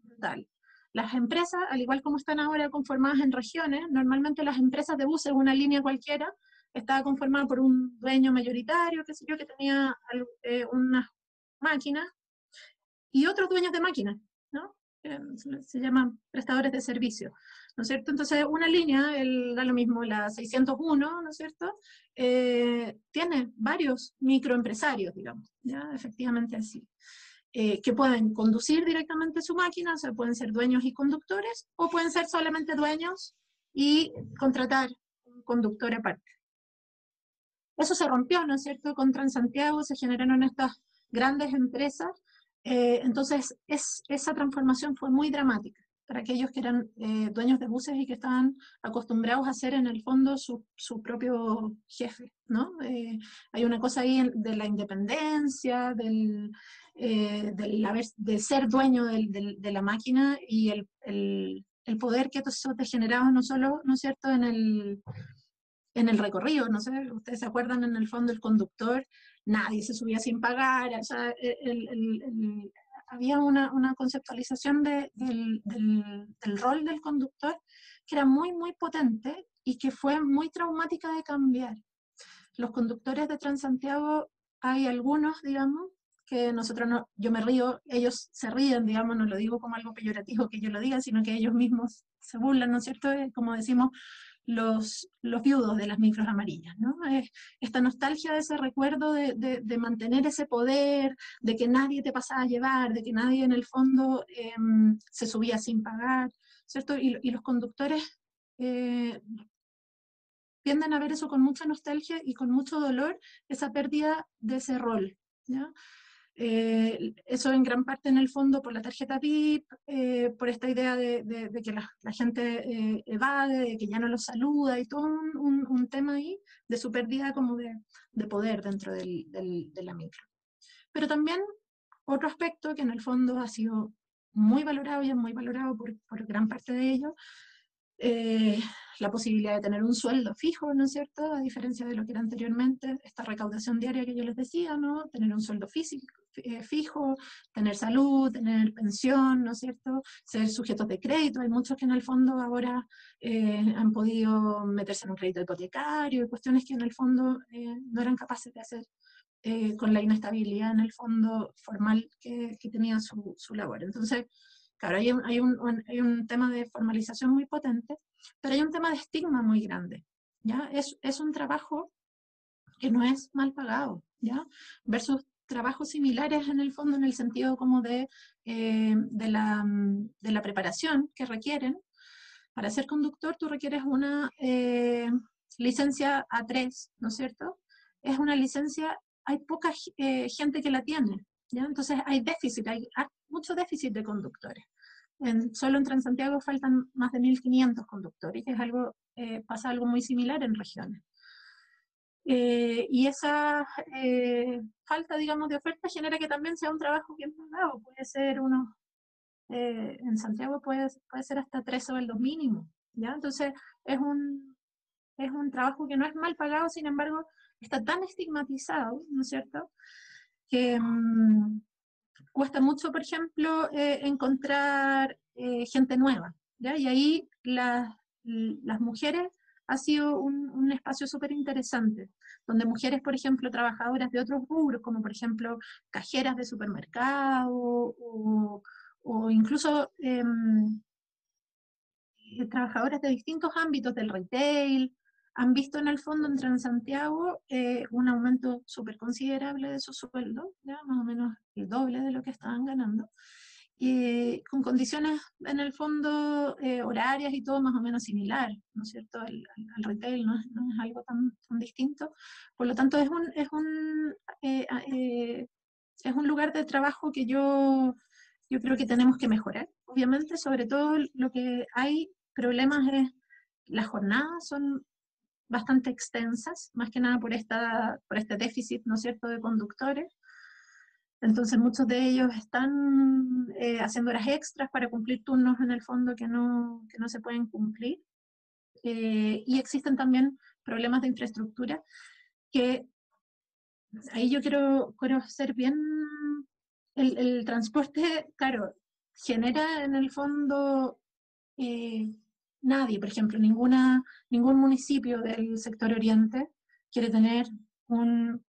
brutal. Las empresas, al igual como están ahora conformadas en regiones, normalmente las empresas de buses, una línea cualquiera, estaba conformada por un dueño mayoritario, qué sé yo, que tenía eh, unas máquinas, y otros dueños de máquinas, ¿no? se llaman prestadores de servicio, ¿no es cierto? Entonces, una línea, da lo mismo, la 601, ¿no es cierto? Eh, tiene varios microempresarios, digamos, ¿ya? Efectivamente así. Eh, que pueden conducir directamente su máquina, o sea, pueden ser dueños y conductores, o pueden ser solamente dueños y contratar un conductor aparte. Eso se rompió, ¿no es cierto? Con Transantiago se generaron estas grandes empresas eh, entonces, es, esa transformación fue muy dramática para aquellos que eran eh, dueños de buses y que estaban acostumbrados a ser en el fondo su, su propio jefe, ¿no? Eh, hay una cosa ahí de la independencia, del, de ser dueño del, de la máquina y el, el, el, poder que eso te generaba no solo, ¿no es cierto?, en el, en el recorrido, no sé, ustedes se acuerdan en el fondo el conductor nadie se subía sin pagar, o sea, e, había una, conceptualización del, rol del conductor que era muy, muy potente y que fue muy traumática de cambiar. Los conductores de Transantiago, hay algunos, digamos, que nosotros no, yo me río, ellos se ríen, digamos, no lo digo como algo peyorativo que yo lo diga, sino que ellos mismos se burlan, ¿no es cierto? Como decimos, los, los viudos de las micros amarillas, ¿no? esta nostalgia de ese recuerdo de, de, mantener ese poder, de que nadie te pasaba a llevar, de que nadie en el fondo em, se subía sin pagar, ¿cierto? Y, y los conductores eh, tienden a ver eso con mucha nostalgia y con mucho dolor, esa pérdida de ese rol, ¿ya? Eh, eso en gran parte en el fondo por la tarjeta VIP, eh, por esta idea de, que la, gente eh, evade, de que ya no los saluda y todo un, tema ahí de su pérdida como de, poder dentro del, de la micro. Pero también otro aspecto que en el fondo ha sido muy valorado y es muy valorado por, por gran parte de ellos, la posibilidad de tener un sueldo fijo, ¿no es cierto? A diferencia de lo que era anteriormente, esta recaudación diaria que yo les decía, ¿no? Tener un sueldo físico, eh, fijo, tener salud, tener pensión, ¿no es cierto? Ser sujetos de crédito. Hay muchos que en el fondo ahora eh, han podido meterse en un crédito hipotecario, cuestiones que en el fondo eh, no eran capaces de hacer con la inestabilidad en el fondo formal que, tenía su, su labor. Entonces, Claro, hay un, hay, un, hay un, tema de formalización muy potente, pero hay un tema de estigma muy grande. ¿ya? Es, es un trabajo que no es mal pagado, ¿ya? Versus trabajos similares en el fondo, en el sentido como de, eh, de, la, de, la, preparación que requieren. Para ser conductor tú requieres una eh, licencia A3, ¿no es cierto? Es una licencia, hay poca eh, gente que la tiene, ¿ya? Entonces hay déficit, hay mucho déficit de conductores. En, solo en Transantiago faltan más de 1.500 conductores, es algo, eh, pasa algo muy similar en regiones. Eh, y esa eh, falta, digamos, de oferta genera que también sea un trabajo bien pagado. Puede ser uno, en Santiago puede, puede ser hasta tres sueldos mínimos, ¿ya? Entonces, es un, es un trabajo que no es mal pagado, sin embargo, está tan estigmatizado, ¿no es cierto?, que, mm, cuesta mucho, por ejemplo, eh, encontrar eh, gente nueva, ¿ya? Y ahí las mujeres ha sido un, espacio súper interesante, donde mujeres, por ejemplo, trabajadoras de otros rubros, como por ejemplo cajeras de supermercado o, incluso em, trabajadoras de distintos ámbitos del retail, han visto en el fondo en Transantiago eh, un aumento súper considerable de su sueldo, ¿ya? más o menos el doble de lo que estaban ganando, y con condiciones en el fondo eh, horarias y todo más o menos similar, ¿no es cierto? Al, retail no es, algo tan, tan, distinto. Por lo tanto, es un, es un, eh, es un lugar de trabajo que yo, yo creo que tenemos que mejorar. Obviamente, sobre todo lo que hay problemas es las jornadas son bastante extensas, más que nada por, esta, por este déficit, ¿no es cierto?, de conductores. Entonces muchos de ellos están eh, haciendo horas extras para cumplir turnos en el fondo que no, que no se pueden cumplir. Eh, y existen también problemas de infraestructura que ahí yo quiero, quiero bien, el, el, transporte, claro, genera en el fondo eh, nadie, por ejemplo, ninguna, ningún municipio del sector oriente quiere tener un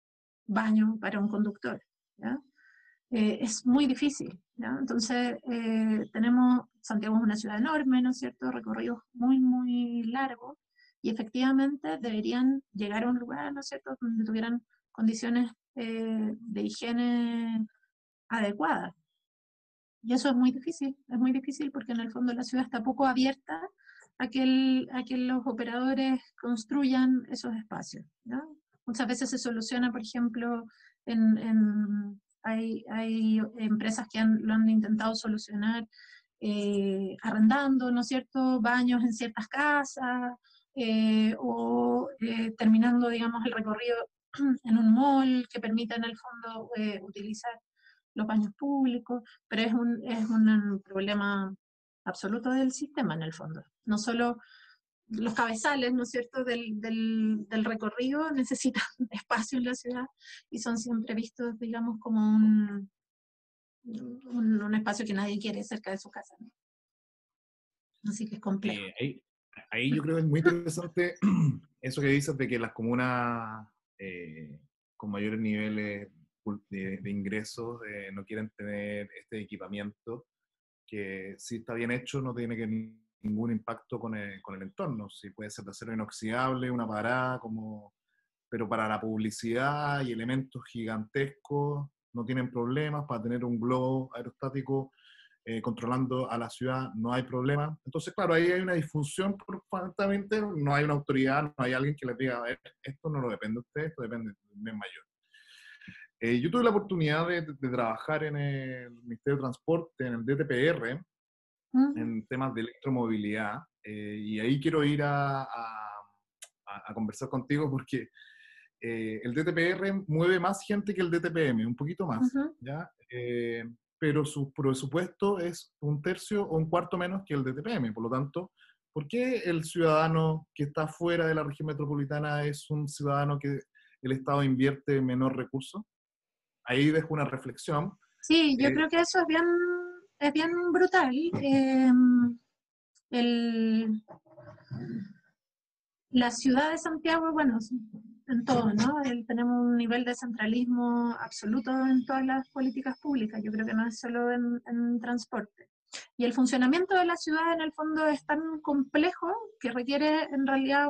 baño para un conductor. Eh, es muy difícil. Entonces, eh, tenemos, Santiago es una ciudad enorme, ¿no es cierto? Recorridos muy, muy largos y efectivamente deberían llegar a un lugar, ¿no es cierto?, donde tuvieran condiciones eh, de higiene adecuadas. Y eso es muy difícil, es muy difícil porque en el fondo la ciudad está poco abierta a que, a que los operadores construyan esos espacios. Muchas veces se soluciona, por ejemplo, en, hay, hay, empresas que han, lo han intentado solucionar eh, arrendando, ¿no es cierto?, baños en ciertas casas, eh, o eh, terminando, digamos, el recorrido <clears throat> en un mall que permita en el fondo utilizar los baños públicos, pero es un, es un problema absoluto del sistema en el fondo. No solo los cabezales, ¿no es cierto?, del, del, del, recorrido necesitan <laughs> espacio en la ciudad y son siempre vistos, digamos, como un, un, espacio que nadie quiere cerca de su casa. Así que es complejo. Eh, ahí, yo creo que es muy interesante <clears throat> eso que dices de que las comunas eh, con mayores niveles de, ingresos eh, no quieren tener este equipamiento que si está bien hecho no tiene que ningún impacto con el, con el entorno. Si puede ser de acero inoxidable, una parada, como, pero para la publicidad y elementos gigantescos no tienen problemas. Para tener un globo aerostático eh, controlando a la ciudad no hay problema. Entonces, claro, ahí hay una disfunción perfectamente, no hay una autoridad, no hay alguien que les diga, a ver, esto no lo depende de usted, esto depende del bien mayor. Eh, yo tuve la oportunidad de, de, trabajar en el Ministerio de Transporte, en el DTPR, en temas de electromovilidad. Eh, y ahí quiero ir a, a, conversar contigo porque eh, el DTPR mueve más gente que el DTPM, un poquito más, ¿ya? Eh, pero su presupuesto es un tercio o un cuarto menos que el DTPM. Por lo tanto, ¿por qué el ciudadano que está fuera de la región metropolitana es un ciudadano que el Estado invierte menor recursos? Ahí dejo una reflexión. Sí, yo creo que eso es bien es bien brutal. Em, la ciudad de Santiago, bueno, en todo, ¿no? tenemos un nivel de centralismo absoluto en todas las políticas públicas, yo creo que no es solo en, transporte. Y el funcionamiento de la ciudad en el fondo es tan complejo que requiere en realidad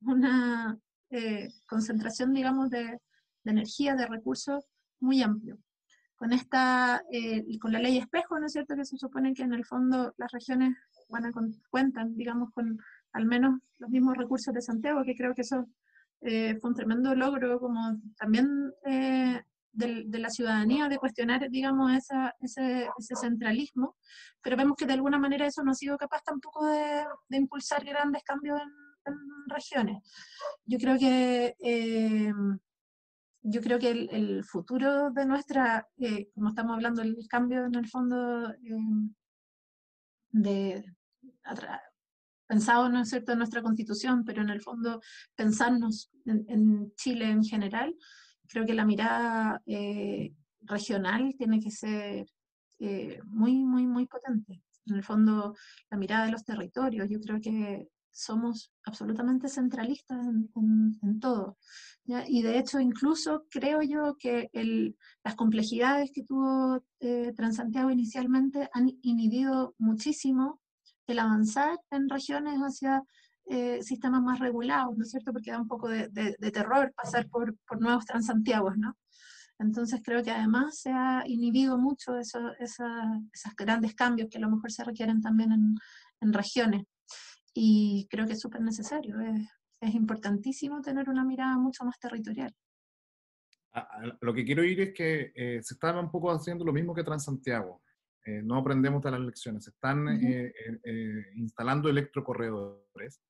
una eh, concentración, digamos, de, de energía, de recursos muy amplio con esta, eh, con la ley espejo, ¿no es cierto?, que se supone que en el fondo las regiones van a cuentan, digamos, con al menos los mismos recursos de Santiago, que creo que eso eh, fue un tremendo logro, como también eh, de, la ciudadanía, de cuestionar, digamos, esa, ese, ese, centralismo, pero vemos que de alguna manera eso no ha sido capaz tampoco de, de impulsar grandes cambios en, en, regiones. Yo creo que yo creo que el, futuro de nuestra, eh, como estamos hablando, el cambio en el fondo eh, de pensado, ¿no es cierto?, en nuestra constitución, pero en el fondo pensarnos en, Chile en general, creo que la mirada eh, regional tiene que ser muy, muy, muy potente. En el fondo, la mirada de los territorios, yo creo que somos absolutamente centralistas en, todo. Y de hecho, incluso creo yo que las complejidades que tuvo eh, Transantiago inicialmente han inhibido muchísimo el avanzar en regiones hacia eh, sistemas más regulados, ¿no es cierto? Porque da un poco de, terror pasar por, nuevos Transantiagos, ¿no? Entonces creo que además se ha inhibido mucho esos grandes cambios que a lo mejor se requieren también en regiones y creo que es súper necesario, es, es, importantísimo tener una mirada mucho más territorial. lo que quiero ir es que eh, se está un poco haciendo lo mismo que Transantiago. Eh, no aprendemos de las lecciones. Se están eh, instalando electrocorredores,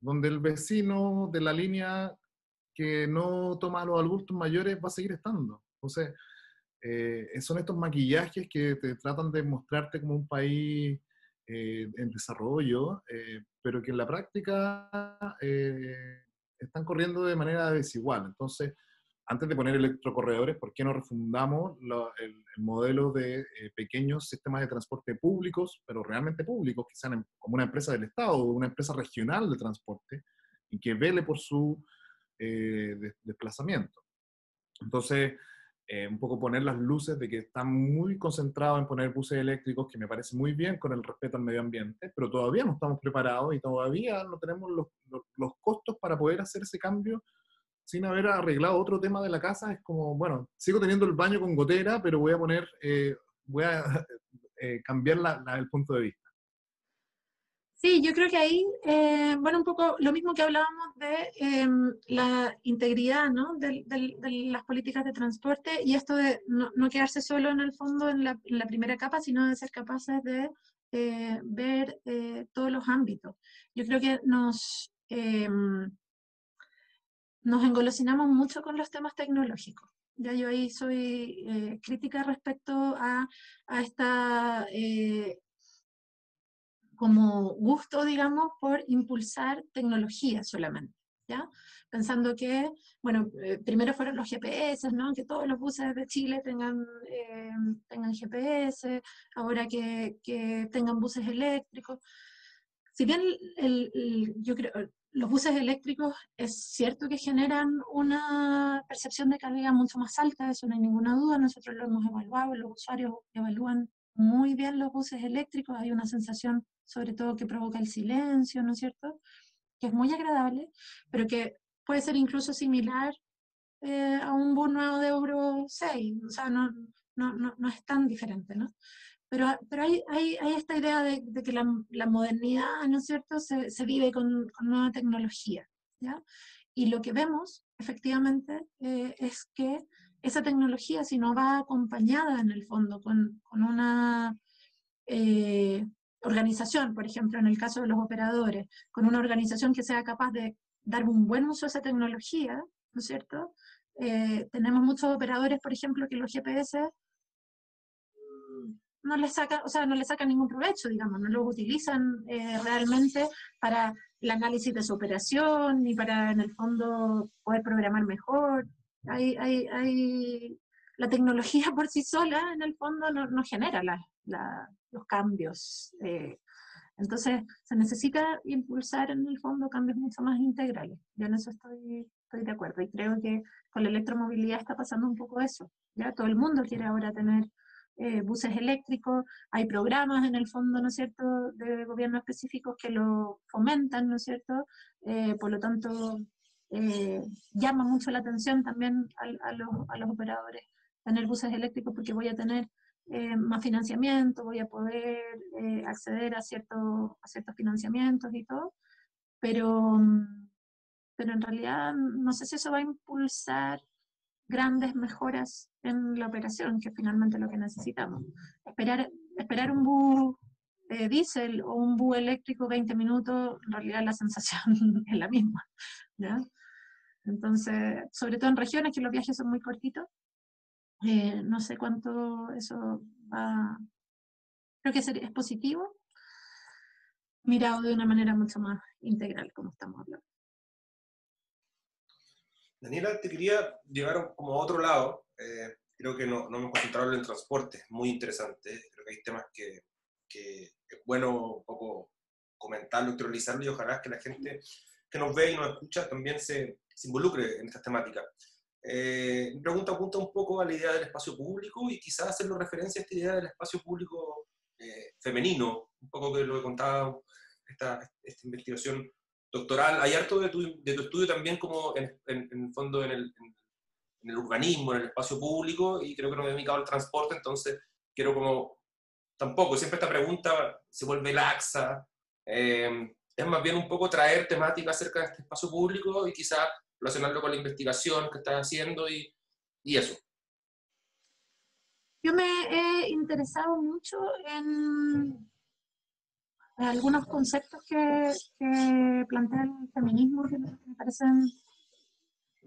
donde el vecino de la línea que no toma los adultos mayores va a seguir estando. Entonces, son estos maquillajes que te tratan de mostrarte como un país eh, en desarrollo, eh, pero que en la práctica eh, están corriendo de manera desigual. Entonces, antes de poner electrocorredores, ¿por qué no refundamos el, modelo de pequeños sistemas de transporte públicos, pero realmente públicos, que sean como una empresa del Estado o una empresa regional de transporte y que vele por su desplazamiento? Entonces, eh, un poco poner las luces de que están muy concentrados en poner buses eléctricos, que me parece muy bien con el respeto al medio ambiente, pero todavía no estamos preparados y todavía no tenemos los, los, costos para poder hacer ese cambio sin haber arreglado otro tema de la casa. Es como, bueno, sigo teniendo el baño con gotera, pero voy a poner, eh, voy a <laughs> eh, cambiar la, el punto de vista. Sí, yo creo que ahí, eh, bueno, un poco lo mismo que hablábamos de em, la integridad ¿no? de, las políticas de transporte y esto de no, quedarse solo en el fondo en la, primera capa, sino de ser capaces de eh, ver eh, todos los ámbitos. Yo creo que nos, em, nos engolosinamos mucho con los temas tecnológicos. Ya yo ahí soy crítica respecto a, a esta como gusto, digamos, por impulsar tecnología solamente, ¿ya? Pensando que, bueno, eh, primero fueron los GPS, ¿no? Que todos los buses de Chile tengan, eh, tengan GPS, ahora que, que, tengan buses eléctricos. Si bien el, yo creo, los buses eléctricos es cierto que generan una percepción de calidad mucho más alta, eso no hay ninguna duda, nosotros lo hemos evaluado, los usuarios evalúan muy bien los buses eléctricos, hay una sensación sobre todo que provoca el silencio, ¿no es cierto? Que es muy agradable, pero que puede ser incluso similar eh, a un nuevo de Euro 6, o sea, no, no, no, es tan diferente, ¿no? Pero, pero hay, hay, esta idea de, que la, la, modernidad, ¿no es cierto?, se, se vive con, con, nueva tecnología, ¿ya? Y lo que vemos, efectivamente, eh, es que esa tecnología, si no va acompañada en el fondo con, con una eh, organización, por ejemplo, en el caso de los operadores, con una organización que sea capaz de dar un buen uso a esa tecnología, ¿no es cierto? Eh, tenemos muchos operadores, por ejemplo, que los GPS no les sacan, o sea, no les sacan ningún provecho, digamos, no los utilizan eh, realmente para el análisis de su operación, ni para, en el fondo, poder programar mejor. Hay, hay, hay, la tecnología por sí sola, en el fondo, no, no genera los cambios. Eh, entonces, se necesita impulsar en el fondo cambios mucho más integrales. Yo en eso estoy, estoy de acuerdo y creo que con la electromovilidad está pasando un poco eso. Ya todo el mundo quiere ahora tener eh, buses eléctricos, hay programas en el fondo, ¿no es cierto?, de gobierno específicos que lo fomentan, ¿no es cierto? Eh, por lo tanto, llama mucho la atención también a, los, a los operadores tener buses eléctricos porque voy a tener eh, más financiamiento, voy a poder eh, acceder a, cierto, a ciertos financiamientos y todo, pero, pero en realidad no sé si eso va a impulsar grandes mejoras en la operación, que es finalmente lo que necesitamos. Esperar, esperar un bus eh, diésel o un bus eléctrico 20 minutos, en realidad la sensación <laughs> es la misma. ¿ya? Entonces, sobre todo en regiones que los viajes son muy cortitos, eh, no sé cuánto eso va, creo que es positivo, mirado de una manera mucho más integral, como estamos hablando. Daniela, te quería llevar como a otro lado. Eh, creo que no, no hemos concentrado en el transporte, muy interesante. Creo que hay temas que, que es bueno un poco comentarlo, actualizarlo y ojalá que la gente que nos ve y nos escucha también se, se involucre en estas temáticas. Eh, mi pregunta apunta un poco a la idea del espacio público y quizás hacerlo referencia a esta idea del espacio público eh, femenino, un poco que lo he contado, esta, esta investigación doctoral. Hay harto de tu, de tu estudio también como en, el fondo en el, en el, urbanismo, en el espacio público, y creo que no me he dedicado al transporte, entonces quiero como, tampoco, siempre esta pregunta se vuelve laxa, eh, es más bien un poco traer temáticas acerca de este espacio público y quizás relacionarlo con la investigación que estás haciendo y, y eso. Yo me he interesado mucho en algunos conceptos que, plantea el feminismo que me parecen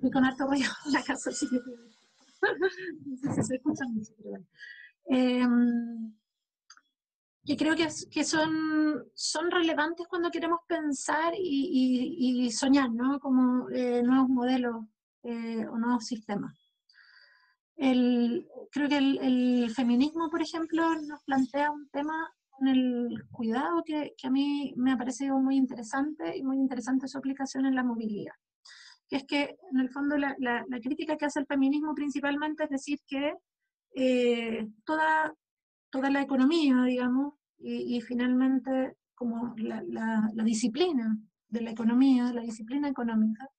y con harto ruido en la casa, así que <laughs> no sé si se escucha mucho, pero bueno. Eh, que creo que, que son, son relevantes cuando queremos pensar y, y, soñar, ¿no? Como eh, nuevos modelos eh, o nuevos sistemas. El, creo que el, el, feminismo, por ejemplo, nos plantea un tema con el cuidado que, que, a mí me ha parecido muy interesante y muy interesante su aplicación en la movilidad. que es que en el fondo la, la, crítica que hace el feminismo principalmente es decir que eh, toda, toda la economía, digamos, y, finalmente como la, disciplina de la economía, la disciplina económica,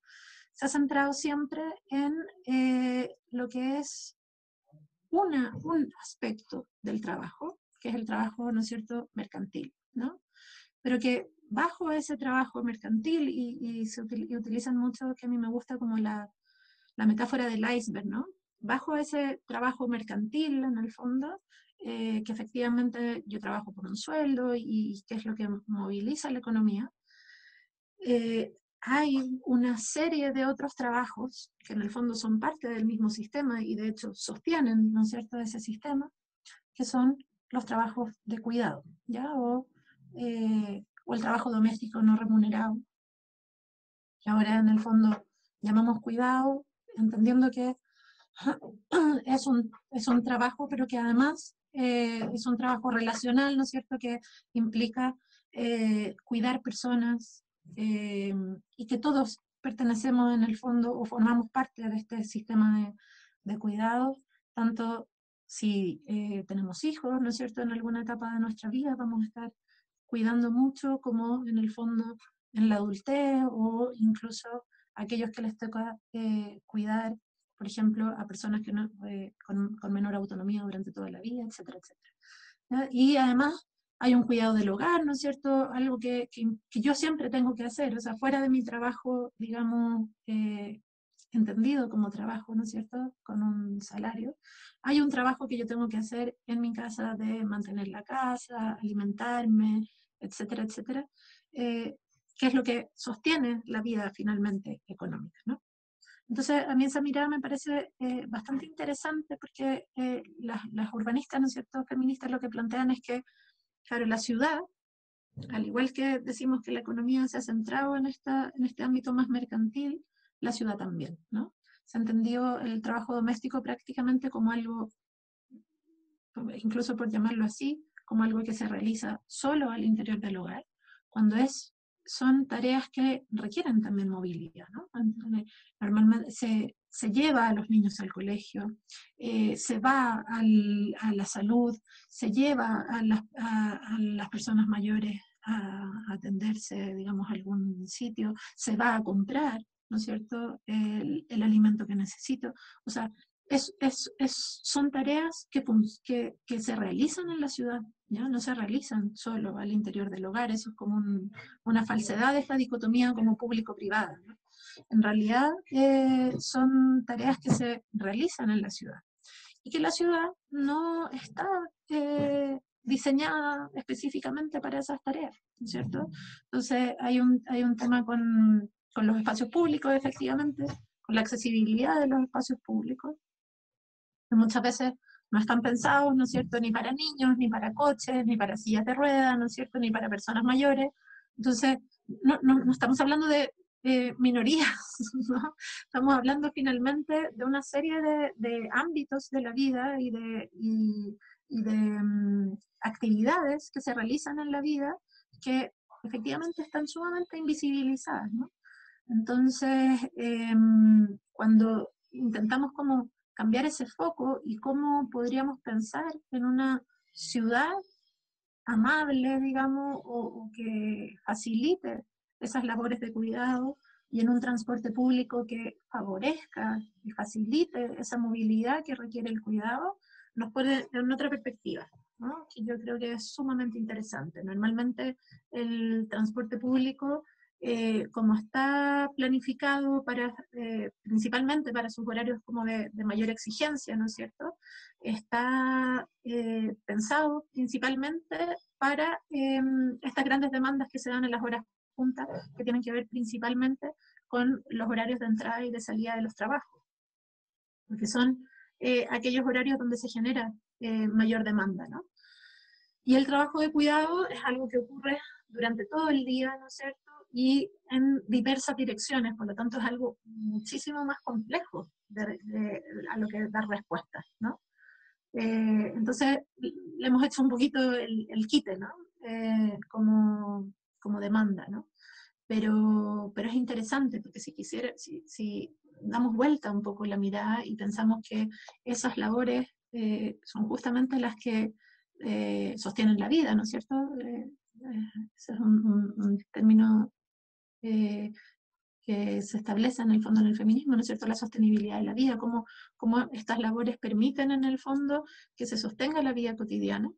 se ha centrado siempre en eh, lo que es una, un aspecto del trabajo, que es el trabajo, ¿no es cierto?, mercantil, ¿no? Pero que bajo ese trabajo mercantil, y, se utilizan mucho, que a mí me gusta como la, la, metáfora del iceberg, ¿no? Bajo ese trabajo mercantil, en el fondo, eh, que efectivamente yo trabajo por un sueldo y, qué es lo que moviliza la economía, eh, hay una serie de otros trabajos que en el fondo son parte del mismo sistema y de hecho sostienen, ¿no es cierto?, ese sistema, que son los trabajos de cuidado, ¿ya? O, eh, o el trabajo doméstico no remunerado. Y ahora en el fondo llamamos cuidado, entendiendo que <clears throat> es un, es un trabajo, pero que además eh, es un trabajo relacional, ¿no es cierto?, que implica eh, cuidar personas y que todos pertenecemos en el fondo o formamos parte de este sistema de, de cuidados, tanto si eh, tenemos hijos, ¿no es cierto?, en alguna etapa de nuestra vida vamos a estar cuidando mucho, como en el fondo en la adultez o incluso aquellos que les toca eh, cuidar, por ejemplo, a personas que no, eh, con, menor autonomía durante toda la vida, etcétera, etcétera. Y además hay un cuidado del hogar, ¿no es cierto? Algo que, que, que, yo siempre tengo que hacer, o sea, fuera de mi trabajo, digamos, entendido como trabajo, ¿no es cierto?, con un salario, hay un trabajo que yo tengo que hacer en mi casa de mantener la casa, alimentarme, etcétera, etcétera, eh, que es lo que sostiene la vida finalmente económica, ¿no? Entonces, a mí esa mirada me parece eh, bastante interesante porque eh, las, las, urbanistas, ¿no es cierto?, feministas lo que plantean es que, claro, la ciudad, al igual que decimos que la economía se ha centrado en, esta, en este ámbito más mercantil, la ciudad también, ¿no? Se entendió el trabajo doméstico prácticamente como algo, incluso por llamarlo así, como algo que se realiza solo al interior del hogar, cuando es, son tareas que requieren también movilidad, ¿no? Normalmente se, se lleva a los niños al colegio, eh, se va a la salud, se lleva a las, a las personas mayores a atenderse, digamos, a algún sitio, se va a comprar, ¿no es cierto?, el, el alimento que necesito. O sea, es, es, es, son tareas que, que, que, se realizan en la ciudad, ¿ya? no se realizan solo al interior del hogar, eso es como una falsedad de esta dicotomía como público-privada. En realidad eh, son tareas que se realizan en la ciudad y que la ciudad no está eh, diseñada específicamente para esas tareas, ¿cierto? Entonces hay un, hay un tema con, con los espacios públicos, efectivamente, con la accesibilidad de los espacios públicos, muchas veces no están pensados, ¿no es cierto?, ni para niños, ni para coches, ni para sillas de ruedas, ¿no es cierto?, ni para personas mayores. Entonces, no, no, estamos hablando de, minorías, <laughs> ¿no? estamos hablando finalmente de una serie de, de ámbitos de la vida y de, y, de mm, actividades que se realizan en la vida que efectivamente están sumamente invisibilizadas, ¿no? Entonces, em, cuando intentamos como cambiar ese foco y cómo podríamos pensar en una ciudad amable, digamos, o, que facilite esas labores de cuidado y en un transporte público que favorezca y facilite esa movilidad que requiere el cuidado, nos pone en otra perspectiva, ¿no? que yo creo que es sumamente interesante. Normalmente el transporte público eh, como está planificado para, eh, principalmente para sus horarios como de, mayor exigencia, ¿no es cierto? Está eh, pensado principalmente para em, estas grandes demandas que se dan en las horas juntas, que tienen que ver principalmente con los horarios de entrada y de salida de los trabajos, porque son aquellos horarios donde se genera mayor demanda, ¿no? Y el trabajo de cuidado es algo que ocurre durante todo el día, ¿no es cierto? Y en diversas direcciones, por lo tanto es algo muchísimo más complejo de, a lo que dar respuestas, ¿no? Eh, entonces, le hemos hecho un poquito el, el quite, ¿no? Eh, como, como demanda, ¿no? pero, pero es interesante porque si quisiera, si, si damos vuelta un poco la mirada y pensamos que esas labores eh, son justamente las que eh, sostienen la vida, ¿no es cierto? Eh, ese es un, término que se establece en el fondo en el feminismo, ¿no es cierto? La sostenibilidad de la vida, cómo, cómo estas labores permiten en el fondo que se sostenga la vida cotidiana.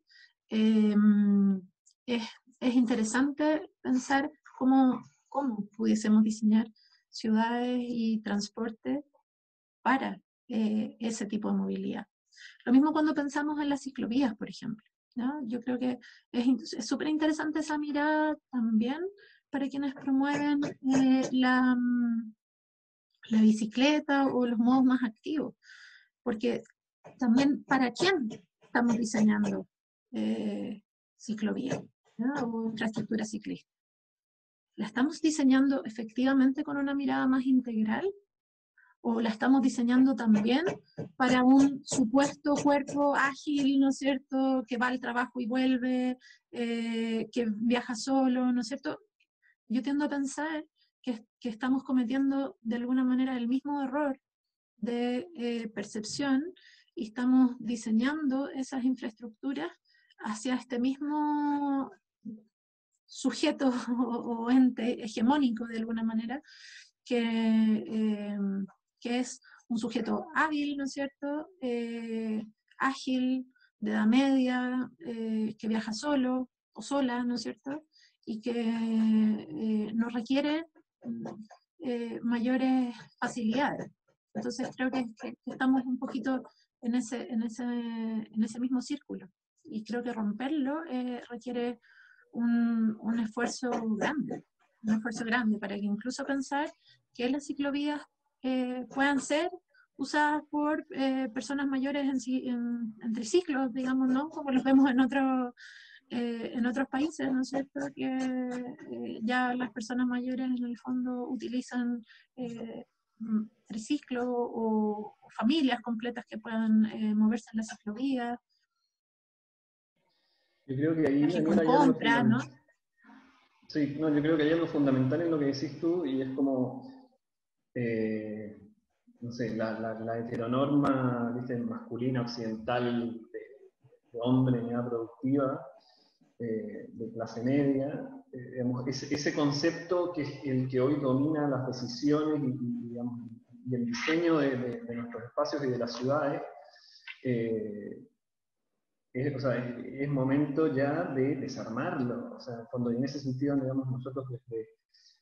Em, es, es, interesante pensar cómo, cómo pudiésemos diseñar ciudades y transporte para eh, ese tipo de movilidad. Lo mismo cuando pensamos en las ciclovías, por ejemplo. Yo creo que es súper interesante esa mirada también para quienes promueven eh, la, mm, la bicicleta o los modos más activos, porque también para quién estamos diseñando eh, ciclovías o infraestructura ciclista. ¿La estamos diseñando efectivamente con una mirada más integral? ¿O la estamos diseñando también para un supuesto cuerpo ágil, ¿no es cierto?, que va al trabajo y vuelve, eh, que viaja solo, ¿no es cierto? Yo tiendo a pensar que, que estamos cometiendo de alguna manera el mismo error de eh, percepción y estamos diseñando esas infraestructuras hacia este mismo sujeto <laughs> o, ente hegemónico de alguna manera, que, em, que, es un sujeto hábil, ¿no es cierto? Eh, ágil, de edad media, eh, que viaja solo o sola, ¿no es cierto? Y que eh, no requiere mayores facilidades. Entonces creo que, estamos un poquito en ese, en, ese, en ese mismo círculo. Y creo que romperlo requiere un, esfuerzo grande, un esfuerzo grande para que incluso pensar que las ciclovías eh, puedan ser usadas por eh, personas mayores en, en, triciclos, digamos, ¿no? Como los vemos en otros eh, en otros países, ¿no es cierto? Que ya las personas mayores en el fondo utilizan mm, triciclos o, o, familias completas que puedan moverse en las ciclovías. Yo creo que ahí compra, ¿no? Sí, no, yo creo que hay algo fundamental en lo que decís tú y es como, eh, no sé, la, la, heteronorma ¿viste? masculina occidental de, hombre en edad productiva, eh, de clase media, eh, digamos, ese, ese, concepto que es el que hoy domina las decisiones y, digamos, y el diseño de, de, nuestros espacios y de las ciudades, es, o sea, es, momento ya de desarmarlo. O sea, cuando en ese sentido, digamos, nosotros desde,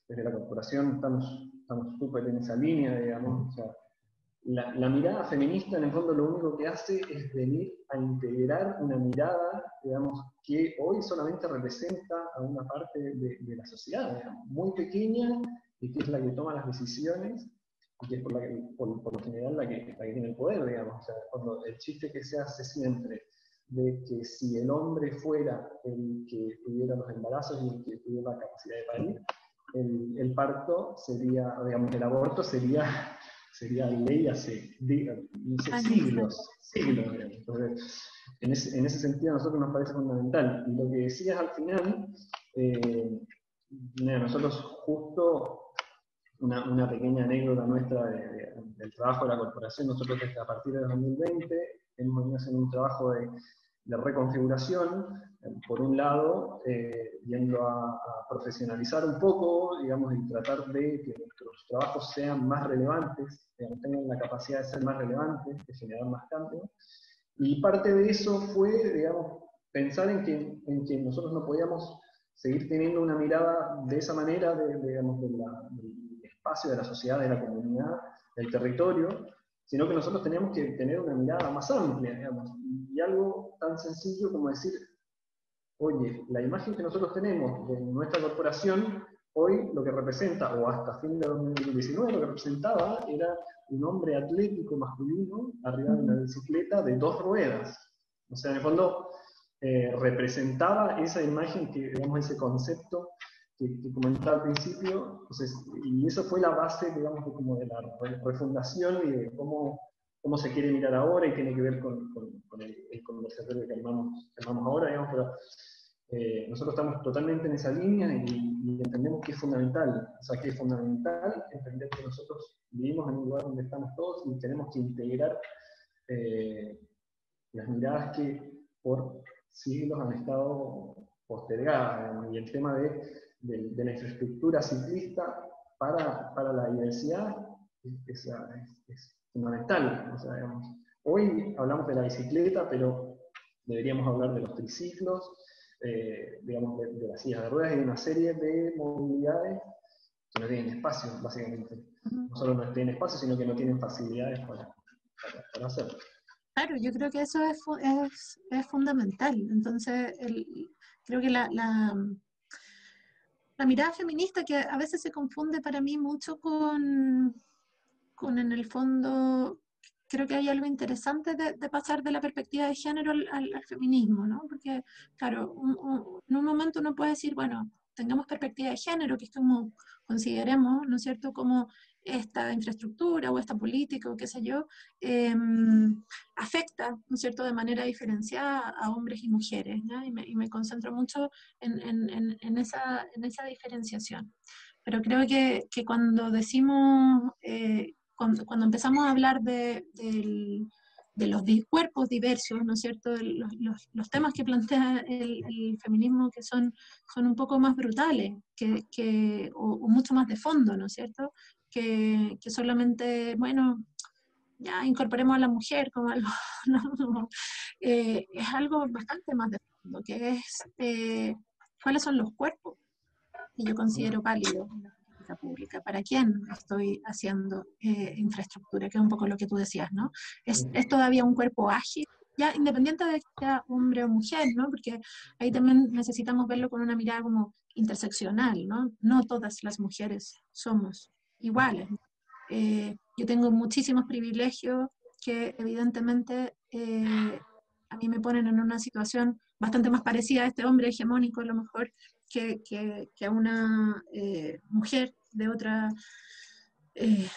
desde la corporación estamos estamos súper en esa línea, digamos. O sea, la, la, mirada feminista en el fondo lo único que hace es venir a integrar una mirada, digamos, que hoy solamente representa a una parte de, de la sociedad, digamos, muy pequeña, y que es la que toma las decisiones, y que es por, la por, por lo general la que, la que tiene el poder, digamos. O sea, cuando el chiste que se hace siempre de que si el hombre fuera el que tuviera los embarazos y el que tuviera la capacidad de parir, el, el parto sería, digamos, el aborto sería, sería ley hace siglos, siglos. Entonces, en ese, en ese, sentido a nosotros nos parece fundamental. Y lo que decías al final, eh, nosotros justo una, una, pequeña anécdota nuestra del trabajo de la corporación, nosotros desde a partir de 2020 hemos venido haciendo un trabajo de, de reconfiguración, eh, por un lado, eh, yendo a, profesionalizar un poco, digamos, y tratar de que nuestros trabajos sean más relevantes, tengan la capacidad de ser más relevantes, de generar más cambio. Y parte de eso fue, digamos, pensar en que, en que nosotros no podíamos seguir teniendo una mirada de esa manera, de, digamos, del espacio, de la sociedad, de la comunidad, del territorio, sino que nosotros tenemos que tener una mirada más amplia, digamos, y algo tan sencillo como decir, oye, la imagen que nosotros tenemos de nuestra corporación, hoy lo que representa, o hasta fin de 2019 lo que representaba, era un hombre atlético masculino arriba de una bicicleta de dos ruedas. O sea, en el fondo eh, representaba esa imagen, que, digamos, ese concepto que, comentaba al principio, y eso fue la base, digamos, de, como de la refundación y de cómo, cómo se quiere mirar ahora y tiene que ver con, con, el, conversatorio que armamos, ahora, digamos, pero eh, nosotros estamos totalmente en esa línea y, entendemos que es fundamental, o sea, que es fundamental entender que nosotros vivimos en un lugar donde estamos todos y tenemos que integrar eh, las miradas que por siglos han estado postergadas y el tema de, de, la infraestructura ciclista para, para la diversidad es, es, fundamental. O sea, hoy hablamos de la bicicleta, pero deberíamos hablar de los triciclos, eh, digamos, de, las sillas de ruedas y de una serie de movilidades que no tienen espacio, básicamente. No solo no tienen espacio, sino que no tienen facilidades para, para, hacerlo. Claro, yo creo que eso es, es, es fundamental. Entonces, el, creo que la, la, la, mirada feminista, que a veces se confunde para mí mucho con, con en el fondo, creo que hay algo interesante de, pasar de la perspectiva de género al, feminismo, ¿no? Porque, claro, en un momento uno puede decir, bueno, tengamos perspectiva de género, que es como consideremos, ¿no es cierto?, como esta infraestructura o esta política o qué sé yo, em, afecta, ¿no cierto?, de manera diferenciada a hombres y mujeres, y, me, concentro mucho en, en, en, esa, en esa diferenciación. Pero creo que, que cuando decimos eh, cuando, cuando, empezamos a hablar de, de los cuerpos diversos, ¿no es cierto? Los, los, temas que plantea el, feminismo que son, son un poco más brutales que, que o, mucho más de fondo, ¿no es cierto? Que, que, solamente, bueno, ya incorporemos a la mujer como algo, <laughs> no, eh, es algo bastante más de fondo, que es eh, cuáles son los cuerpos que yo considero válidos pública, para quién estoy haciendo eh, infraestructura, que es un poco lo que tú decías, ¿no? Es, es todavía un cuerpo ágil, ya independiente de que sea hombre o mujer, ¿no? Porque ahí también necesitamos verlo con una mirada como interseccional, ¿no? No todas las mujeres somos iguales. Eh, yo tengo muchísimos privilegios que evidentemente eh, a mí me ponen en una situación bastante más parecida a este hombre hegemónico, a lo mejor, que, que, a una eh, mujer de otra, eh,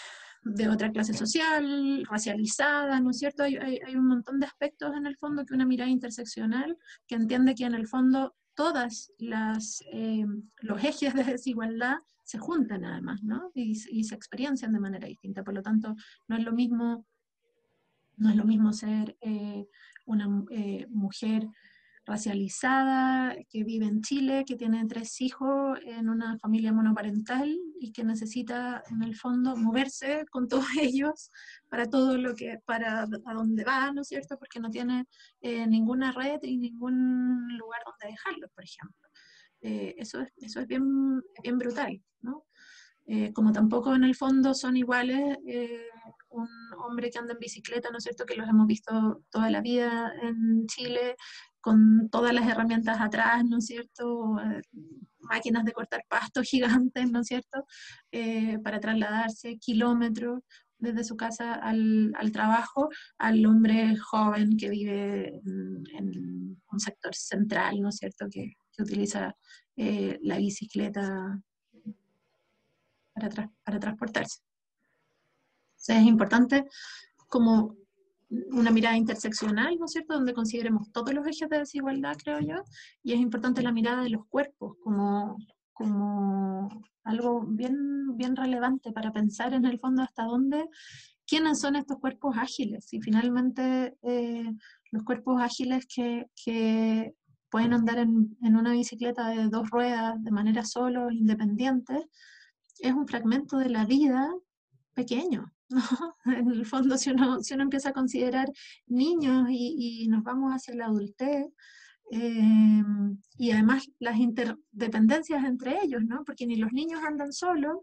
de otra clase social, racializada, ¿no es cierto? Hay, hay, un montón de aspectos en el fondo que una mirada interseccional que entiende que en el fondo todas las eh, los ejes de desigualdad se juntan además, ¿no? Y, se experiencian de manera distinta. Por lo tanto, no es lo mismo, no es lo mismo ser una mujer racializada, que vive en Chile, que tiene tres hijos en una familia monoparental y que necesita en el fondo moverse con todos <laughs> ellos para todo lo que, para a dónde va, ¿no es cierto? Porque no tiene eh, ninguna red y ningún lugar donde dejarlos, por ejemplo. Eh, eso, es, eso es bien, bien brutal, ¿no? Eh, como tampoco en el fondo son iguales un hombre que anda en bicicleta, ¿no es cierto?, que los hemos visto toda la vida en Chile, con todas las herramientas atrás, ¿no es cierto? Eh, máquinas de cortar pasto <laughs> gigantes, ¿no es cierto? Eh, para trasladarse kilómetros desde su casa al, al, trabajo, al hombre joven que vive en, un sector central, ¿no es cierto? Que, que utiliza eh, la bicicleta para, transportarse. Es importante como una mirada interseccional, ¿no es cierto?, donde consideremos todos los ejes de desigualdad, creo yo, y es importante la mirada de los cuerpos como, como algo bien, bien relevante para pensar en el fondo hasta dónde, quiénes son estos cuerpos ágiles, y finalmente eh, los cuerpos ágiles que, que pueden andar en, en, una bicicleta de dos ruedas de manera solo, independiente, es un fragmento de la vida pequeño, <laughs> En el fondo, si uno, si uno empieza a considerar niños y, nos vamos hacia la adultez, eh, y además las interdependencias entre ellos, ¿no? Porque ni los niños andan solos,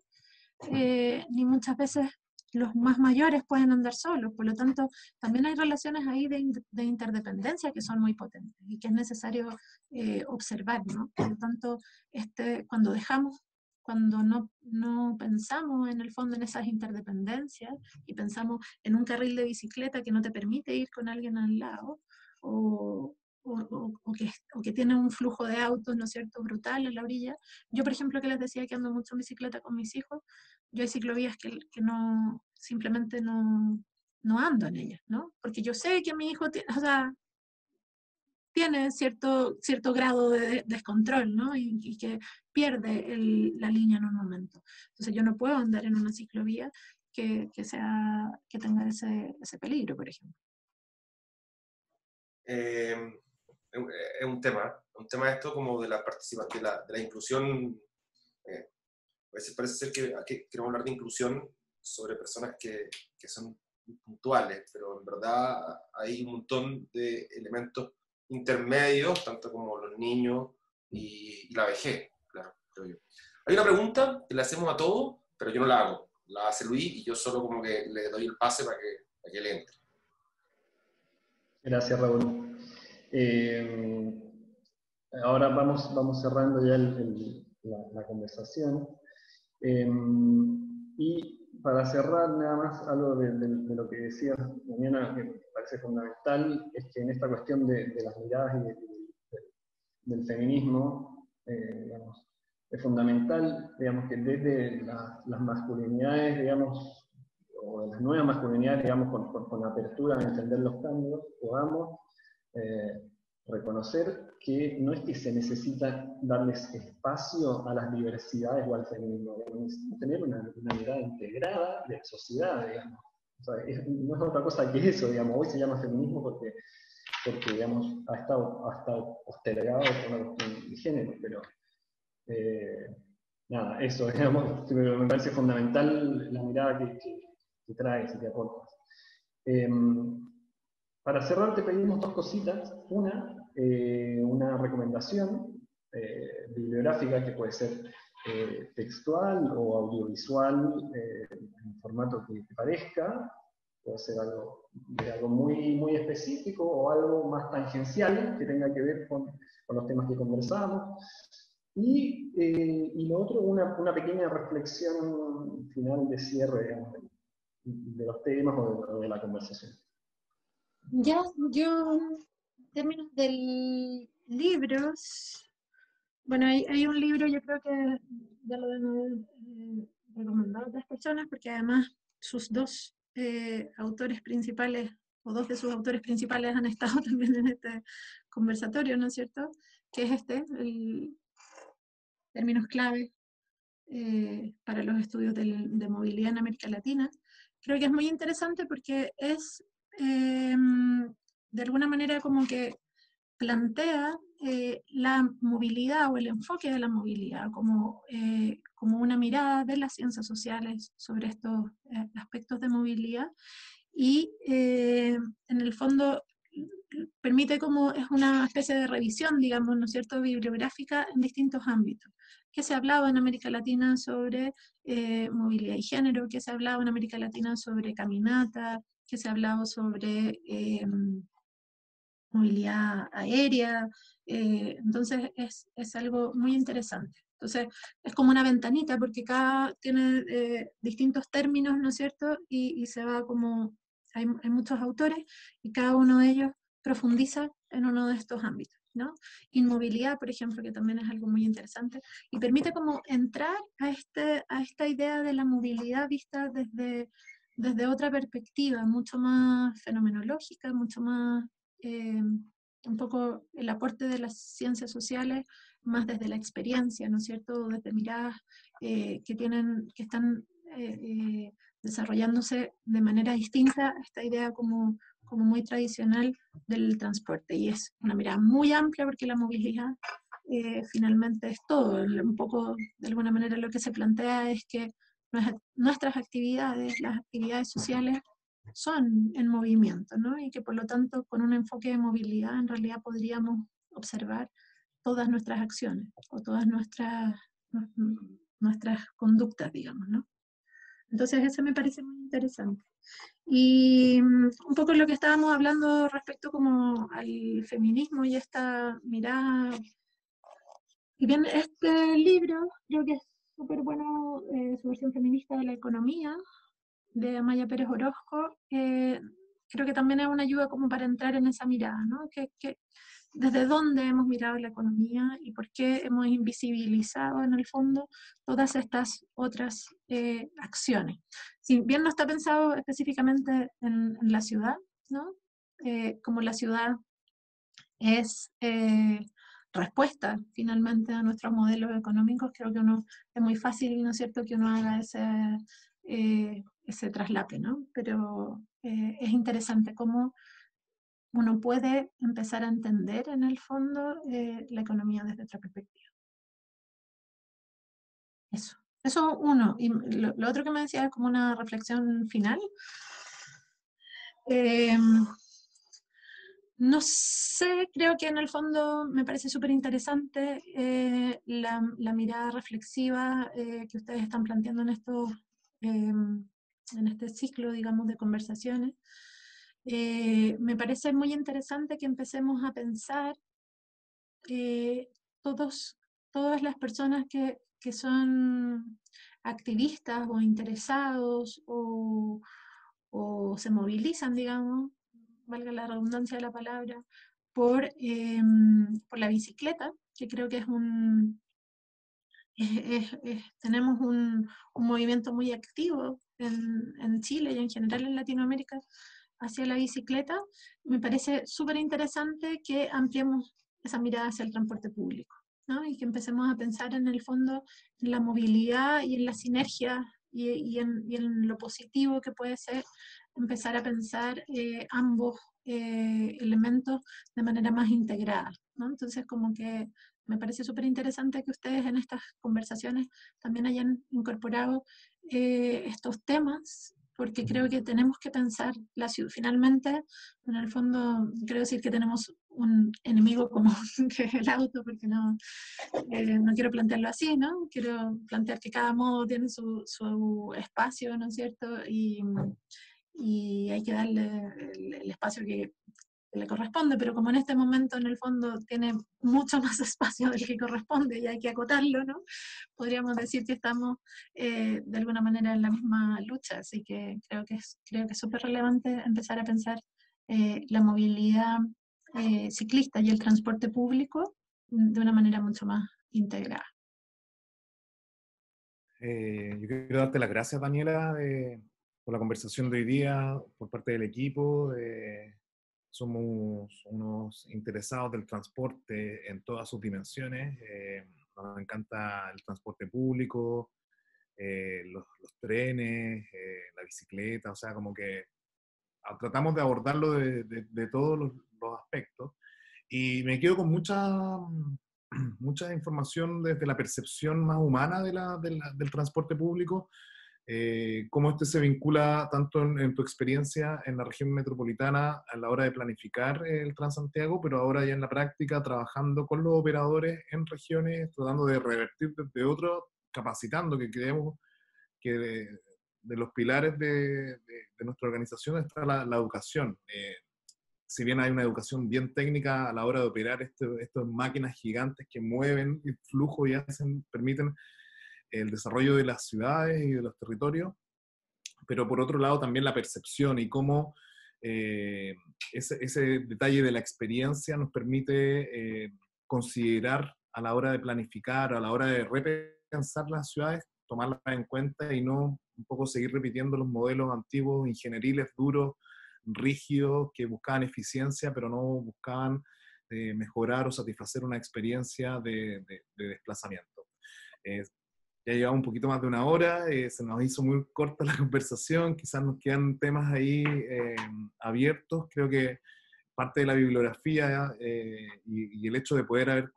eh, ni muchas veces los más mayores pueden andar solos. Por lo tanto, también hay relaciones ahí de, de interdependencia que son muy potentes y que es necesario eh, observar, ¿no? Por lo tanto, este, cuando dejamos cuando no, no, pensamos en el fondo en esas interdependencias y pensamos en un carril de bicicleta que no te permite ir con alguien al lado o, o, o, que, o que, tiene un flujo de autos, ¿no es cierto?, brutal en la orilla. Yo, por ejemplo, que les decía que ando mucho en bicicleta con mis hijos, yo hay ciclovías que, que no, simplemente no, no ando en ellas, ¿no? Porque yo sé que mi hijo, tiene, o sea, tiene cierto, cierto grado de descontrol, ¿no? Y, que pierde la línea en un momento. Entonces yo no puedo andar en una ciclovía que, que sea, que tenga ese, ese peligro, por ejemplo. Eh, es un tema, un tema esto como de la participación, de la, inclusión. Eh, parece, parece, ser que aquí queremos hablar de inclusión sobre personas que, que son puntuales, pero en verdad hay un montón de elementos intermedios, tanto como los niños y, la vejez, claro, creo yo. Hay una pregunta que le hacemos a todos, pero yo no la hago. La hace Luis y yo solo como que le doy el pase para que, para que le entre. Gracias, Raúl. Eh, ahora vamos, vamos cerrando ya la, conversación. Eh, y para cerrar nada más algo de, lo que decía mañana que me parece fundamental, es que en esta cuestión de, las miradas y del feminismo, eh, es fundamental, digamos, que desde las masculinidades, digamos, o de las nuevas masculinidades, digamos, con, con, apertura a entender los cambios, podamos eh, reconocer que no es que se necesita darles espacio a las diversidades o al feminismo, necesitamos tener una, mirada integrada de sociedad, digamos. no es otra cosa que eso, digamos. Hoy se llama feminismo porque, porque digamos, ha estado, ha estado postergado por una cuestión de género, pero eh, nada, eso, <laughs> digamos, me parece fundamental la mirada que, que, que traes y que aportas. Em, para cerrar te pedimos dos cositas. Una, eh, una recomendación eh, bibliográfica que puede ser eh, textual o audiovisual en formato que te parezca. Puede ser algo, muy, muy específico o algo más tangencial que tenga que ver con, con los temas que conversamos. Y, y lo otro, una, una, pequeña reflexión final de cierre de, los temas o de la conversación. Ya, yo, en términos de libros, bueno, hay, un libro, yo creo que ya lo deben eh, recomendado a otras personas, porque además sus dos eh, autores principales, o dos de sus autores principales han estado <laughs> también en este conversatorio, ¿no es cierto? Que es este, el términos clave eh, para los estudios de movilidad en América Latina. Creo que es muy interesante porque es Em, de alguna manera como que plantea eh, la movilidad o el enfoque de la movilidad como, eh, como una mirada de las ciencias sociales sobre estos eh, aspectos de movilidad y en el fondo permite como es una especie de revisión, digamos, ¿no cierto?, bibliográfica en distintos ámbitos. que se hablaba en América Latina sobre movilidad y género? que se hablaba en América Latina sobre caminata? Que se ha hablado sobre eh, movilidad aérea, eh, entonces es, es, algo muy interesante. Entonces es como una ventanita porque cada tiene eh, distintos términos, ¿no es cierto? Y, y se va como, hay, hay, muchos autores y cada uno de ellos profundiza en uno de estos ámbitos. ¿no? Inmovilidad, por ejemplo, que también es algo muy interesante, y permite como entrar a, este, a esta idea de la movilidad vista desde desde otra perspectiva, mucho más fenomenológica, mucho más, eh, un poco el aporte de las ciencias sociales, más desde la experiencia, ¿no es cierto? Desde miradas eh, que, tienen, que están eh, desarrollándose de manera distinta esta idea como, como muy tradicional del transporte. Y es una mirada muy amplia porque la movilidad finalmente es todo. Un poco, de alguna manera, lo que se plantea es que nuestras actividades, las actividades sociales, son en movimiento, ¿no? Y que por lo tanto con un enfoque de movilidad en realidad podríamos observar todas nuestras acciones o todas nuestras, nuestras conductas, digamos, ¿no? Entonces eso me parece muy interesante. Y mm, un poco lo que estábamos hablando respecto como al feminismo y esta mirada. Y bien, este libro creo que es súper bueno eh, su versión feminista de la economía, de Maya Pérez Orozco. Eh, creo que también es una ayuda como para entrar en esa mirada, ¿no? Que, desde dónde hemos mirado la economía y por qué hemos invisibilizado en el fondo todas estas otras eh, acciones. Si bien no está pensado específicamente en, la ciudad, ¿no? como la ciudad es eh, respuesta finalmente a nuestros modelos económicos, creo que uno es muy fácil, ¿no es cierto?, que uno haga ese, eh, ese traslape, ¿no? Pero eh, es interesante cómo uno puede empezar a entender en el fondo la economía desde otra perspectiva. Eso. Eso uno. Y lo, otro que me decía es como una reflexión final. No sé, creo que en el fondo me parece súper interesante eh, la, mirada reflexiva eh, que ustedes están planteando en, esto, em, en este ciclo, digamos, de conversaciones. Eh, me parece muy interesante que empecemos a pensar todos, todas las personas que, que son activistas o interesados o, se movilizan, digamos, valga la redundancia de la palabra, por, em, por la bicicleta, que creo que es un, tenemos un, movimiento muy activo en, en, Chile y en general en Latinoamérica hacia la bicicleta, me parece súper interesante que ampliemos esa mirada hacia el transporte público y que empecemos a pensar en el fondo en la movilidad y en la sinergia y, en, lo positivo que puede ser empezar a pensar eh, ambos eh, elementos de manera más integrada. Entonces, como que me parece súper interesante que ustedes en estas conversaciones también hayan incorporado eh, estos temas porque creo que tenemos que pensar la ciudad. Finalmente, en el fondo, quiero decir que tenemos un enemigo común <laughs> que es el auto, porque no, eh, no quiero plantearlo así, ¿no? Quiero plantear que cada modo tiene su, su espacio, ¿no es cierto? Y, y hay que darle el espacio que le corresponde, pero como en este momento en el fondo tiene mucho <laughs> más espacio del que corresponde y hay que acotarlo, ¿no? Podríamos decir que estamos eh, de alguna manera en la misma lucha, así que creo que es creo que súper relevante empezar a pensar eh, la movilidad eh, ciclista y el transporte público de una manera mucho más integrada. yo quiero darte las gracias, Daniela, por la conversación de hoy día, por parte del equipo, de somos unos interesados del transporte en todas sus dimensiones. Eh, nos encanta el transporte público, eh, los, trenes, eh, la bicicleta, o sea, como que tratamos de abordarlo de, de, todos los, aspectos. Y me quedo con mucha, <clears throat> mucha información desde la percepción más humana de la, del transporte público, eh, cómo este se vincula tanto en, tu experiencia en la región metropolitana a la hora de planificar el Transantiago, pero ahora ya en la práctica trabajando con los operadores en regiones, tratando de revertir desde otro, capacitando, que creemos que de, los pilares de, nuestra organización está la, educación. Eh, si bien hay una educación bien técnica a la hora de operar estas máquinas gigantes que mueven el flujo y hacen, permiten el desarrollo de las ciudades y de los territorios, pero por otro lado también la percepción y cómo eh, ese, detalle de la experiencia nos permite eh, considerar a la hora de planificar, a la hora de repensar las ciudades, tomarlas en cuenta y no un poco seguir repitiendo los modelos antiguos, ingenieriles, duros, rígidos, que buscaban eficiencia, pero no buscaban eh, mejorar o satisfacer una experiencia de, desplazamiento ya llevamos un poquito más de una hora, eh, se nos hizo muy corta la <laughs> conversación, quizás nos quedan temas ahí eh, abiertos, creo que parte de la bibliografía eh, y, el hecho de poder haber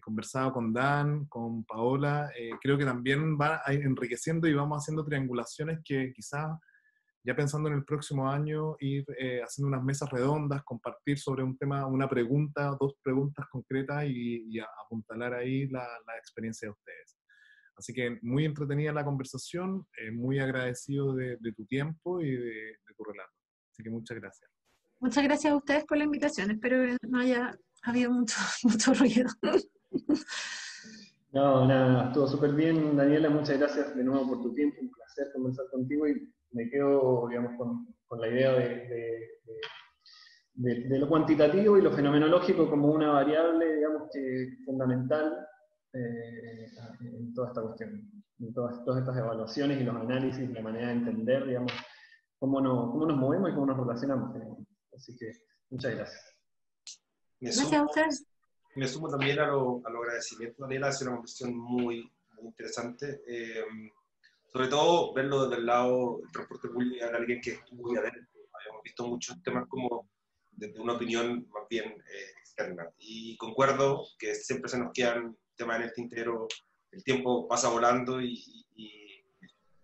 conversado con Dan, con Paola, creo que también va enriqueciendo y vamos haciendo triangulaciones que quizás ya pensando en el próximo año, ir haciendo unas mesas redondas, compartir sobre un tema, una pregunta, dos preguntas concretas y, apuntalar ahí la, la experiencia de ustedes. Así que muy entretenida la conversación, eh, muy agradecido de, tu tiempo y de, tu relato. Así que muchas gracias. Muchas gracias a ustedes por la invitación. Espero que no haya habido mucho, <laughs> mucho ruido. No, nada, estuvo súper bien, Daniela. Muchas gracias de nuevo por tu tiempo. Un placer conversar contigo y me quedo, digamos, con, con la idea de, de, lo cuantitativo y lo fenomenológico como una variable, digamos, que fundamental eh, en toda esta cuestión, en todas, todas, estas evaluaciones y los análisis, la manera de entender, digamos, cómo, no, cómo nos movemos y cómo nos relacionamos. Así que muchas gracias. Gracias a ustedes. Me sumo también a los lo agradecimientos, Daniela, ha sido una conversación muy, muy interesante. Eh, sobre todo verlo desde el lado del transporte público de alguien que estuvo adentro. Habíamos visto muchos temas como desde una opinión más bien eh, externa. Y concuerdo que siempre se nos quedan temas en el tintero, el tiempo pasa volando y,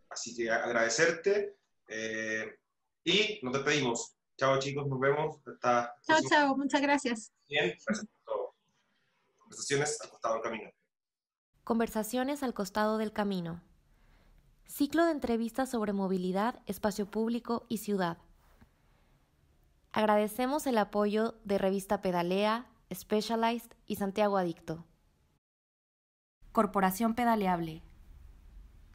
así que agradecerte eh, y nos despedimos. Chao chicos, nos vemos. Hasta chao, chao, muchas gracias. Bien, gracias por todo. Conversaciones al costado del camino. Conversaciones al costado del camino. Ciclo de entrevistas sobre movilidad, espacio público y ciudad. Agradecemos el apoyo de Revista Pedalea, Specialized y Santiago Adicto. Corporación Pedaleable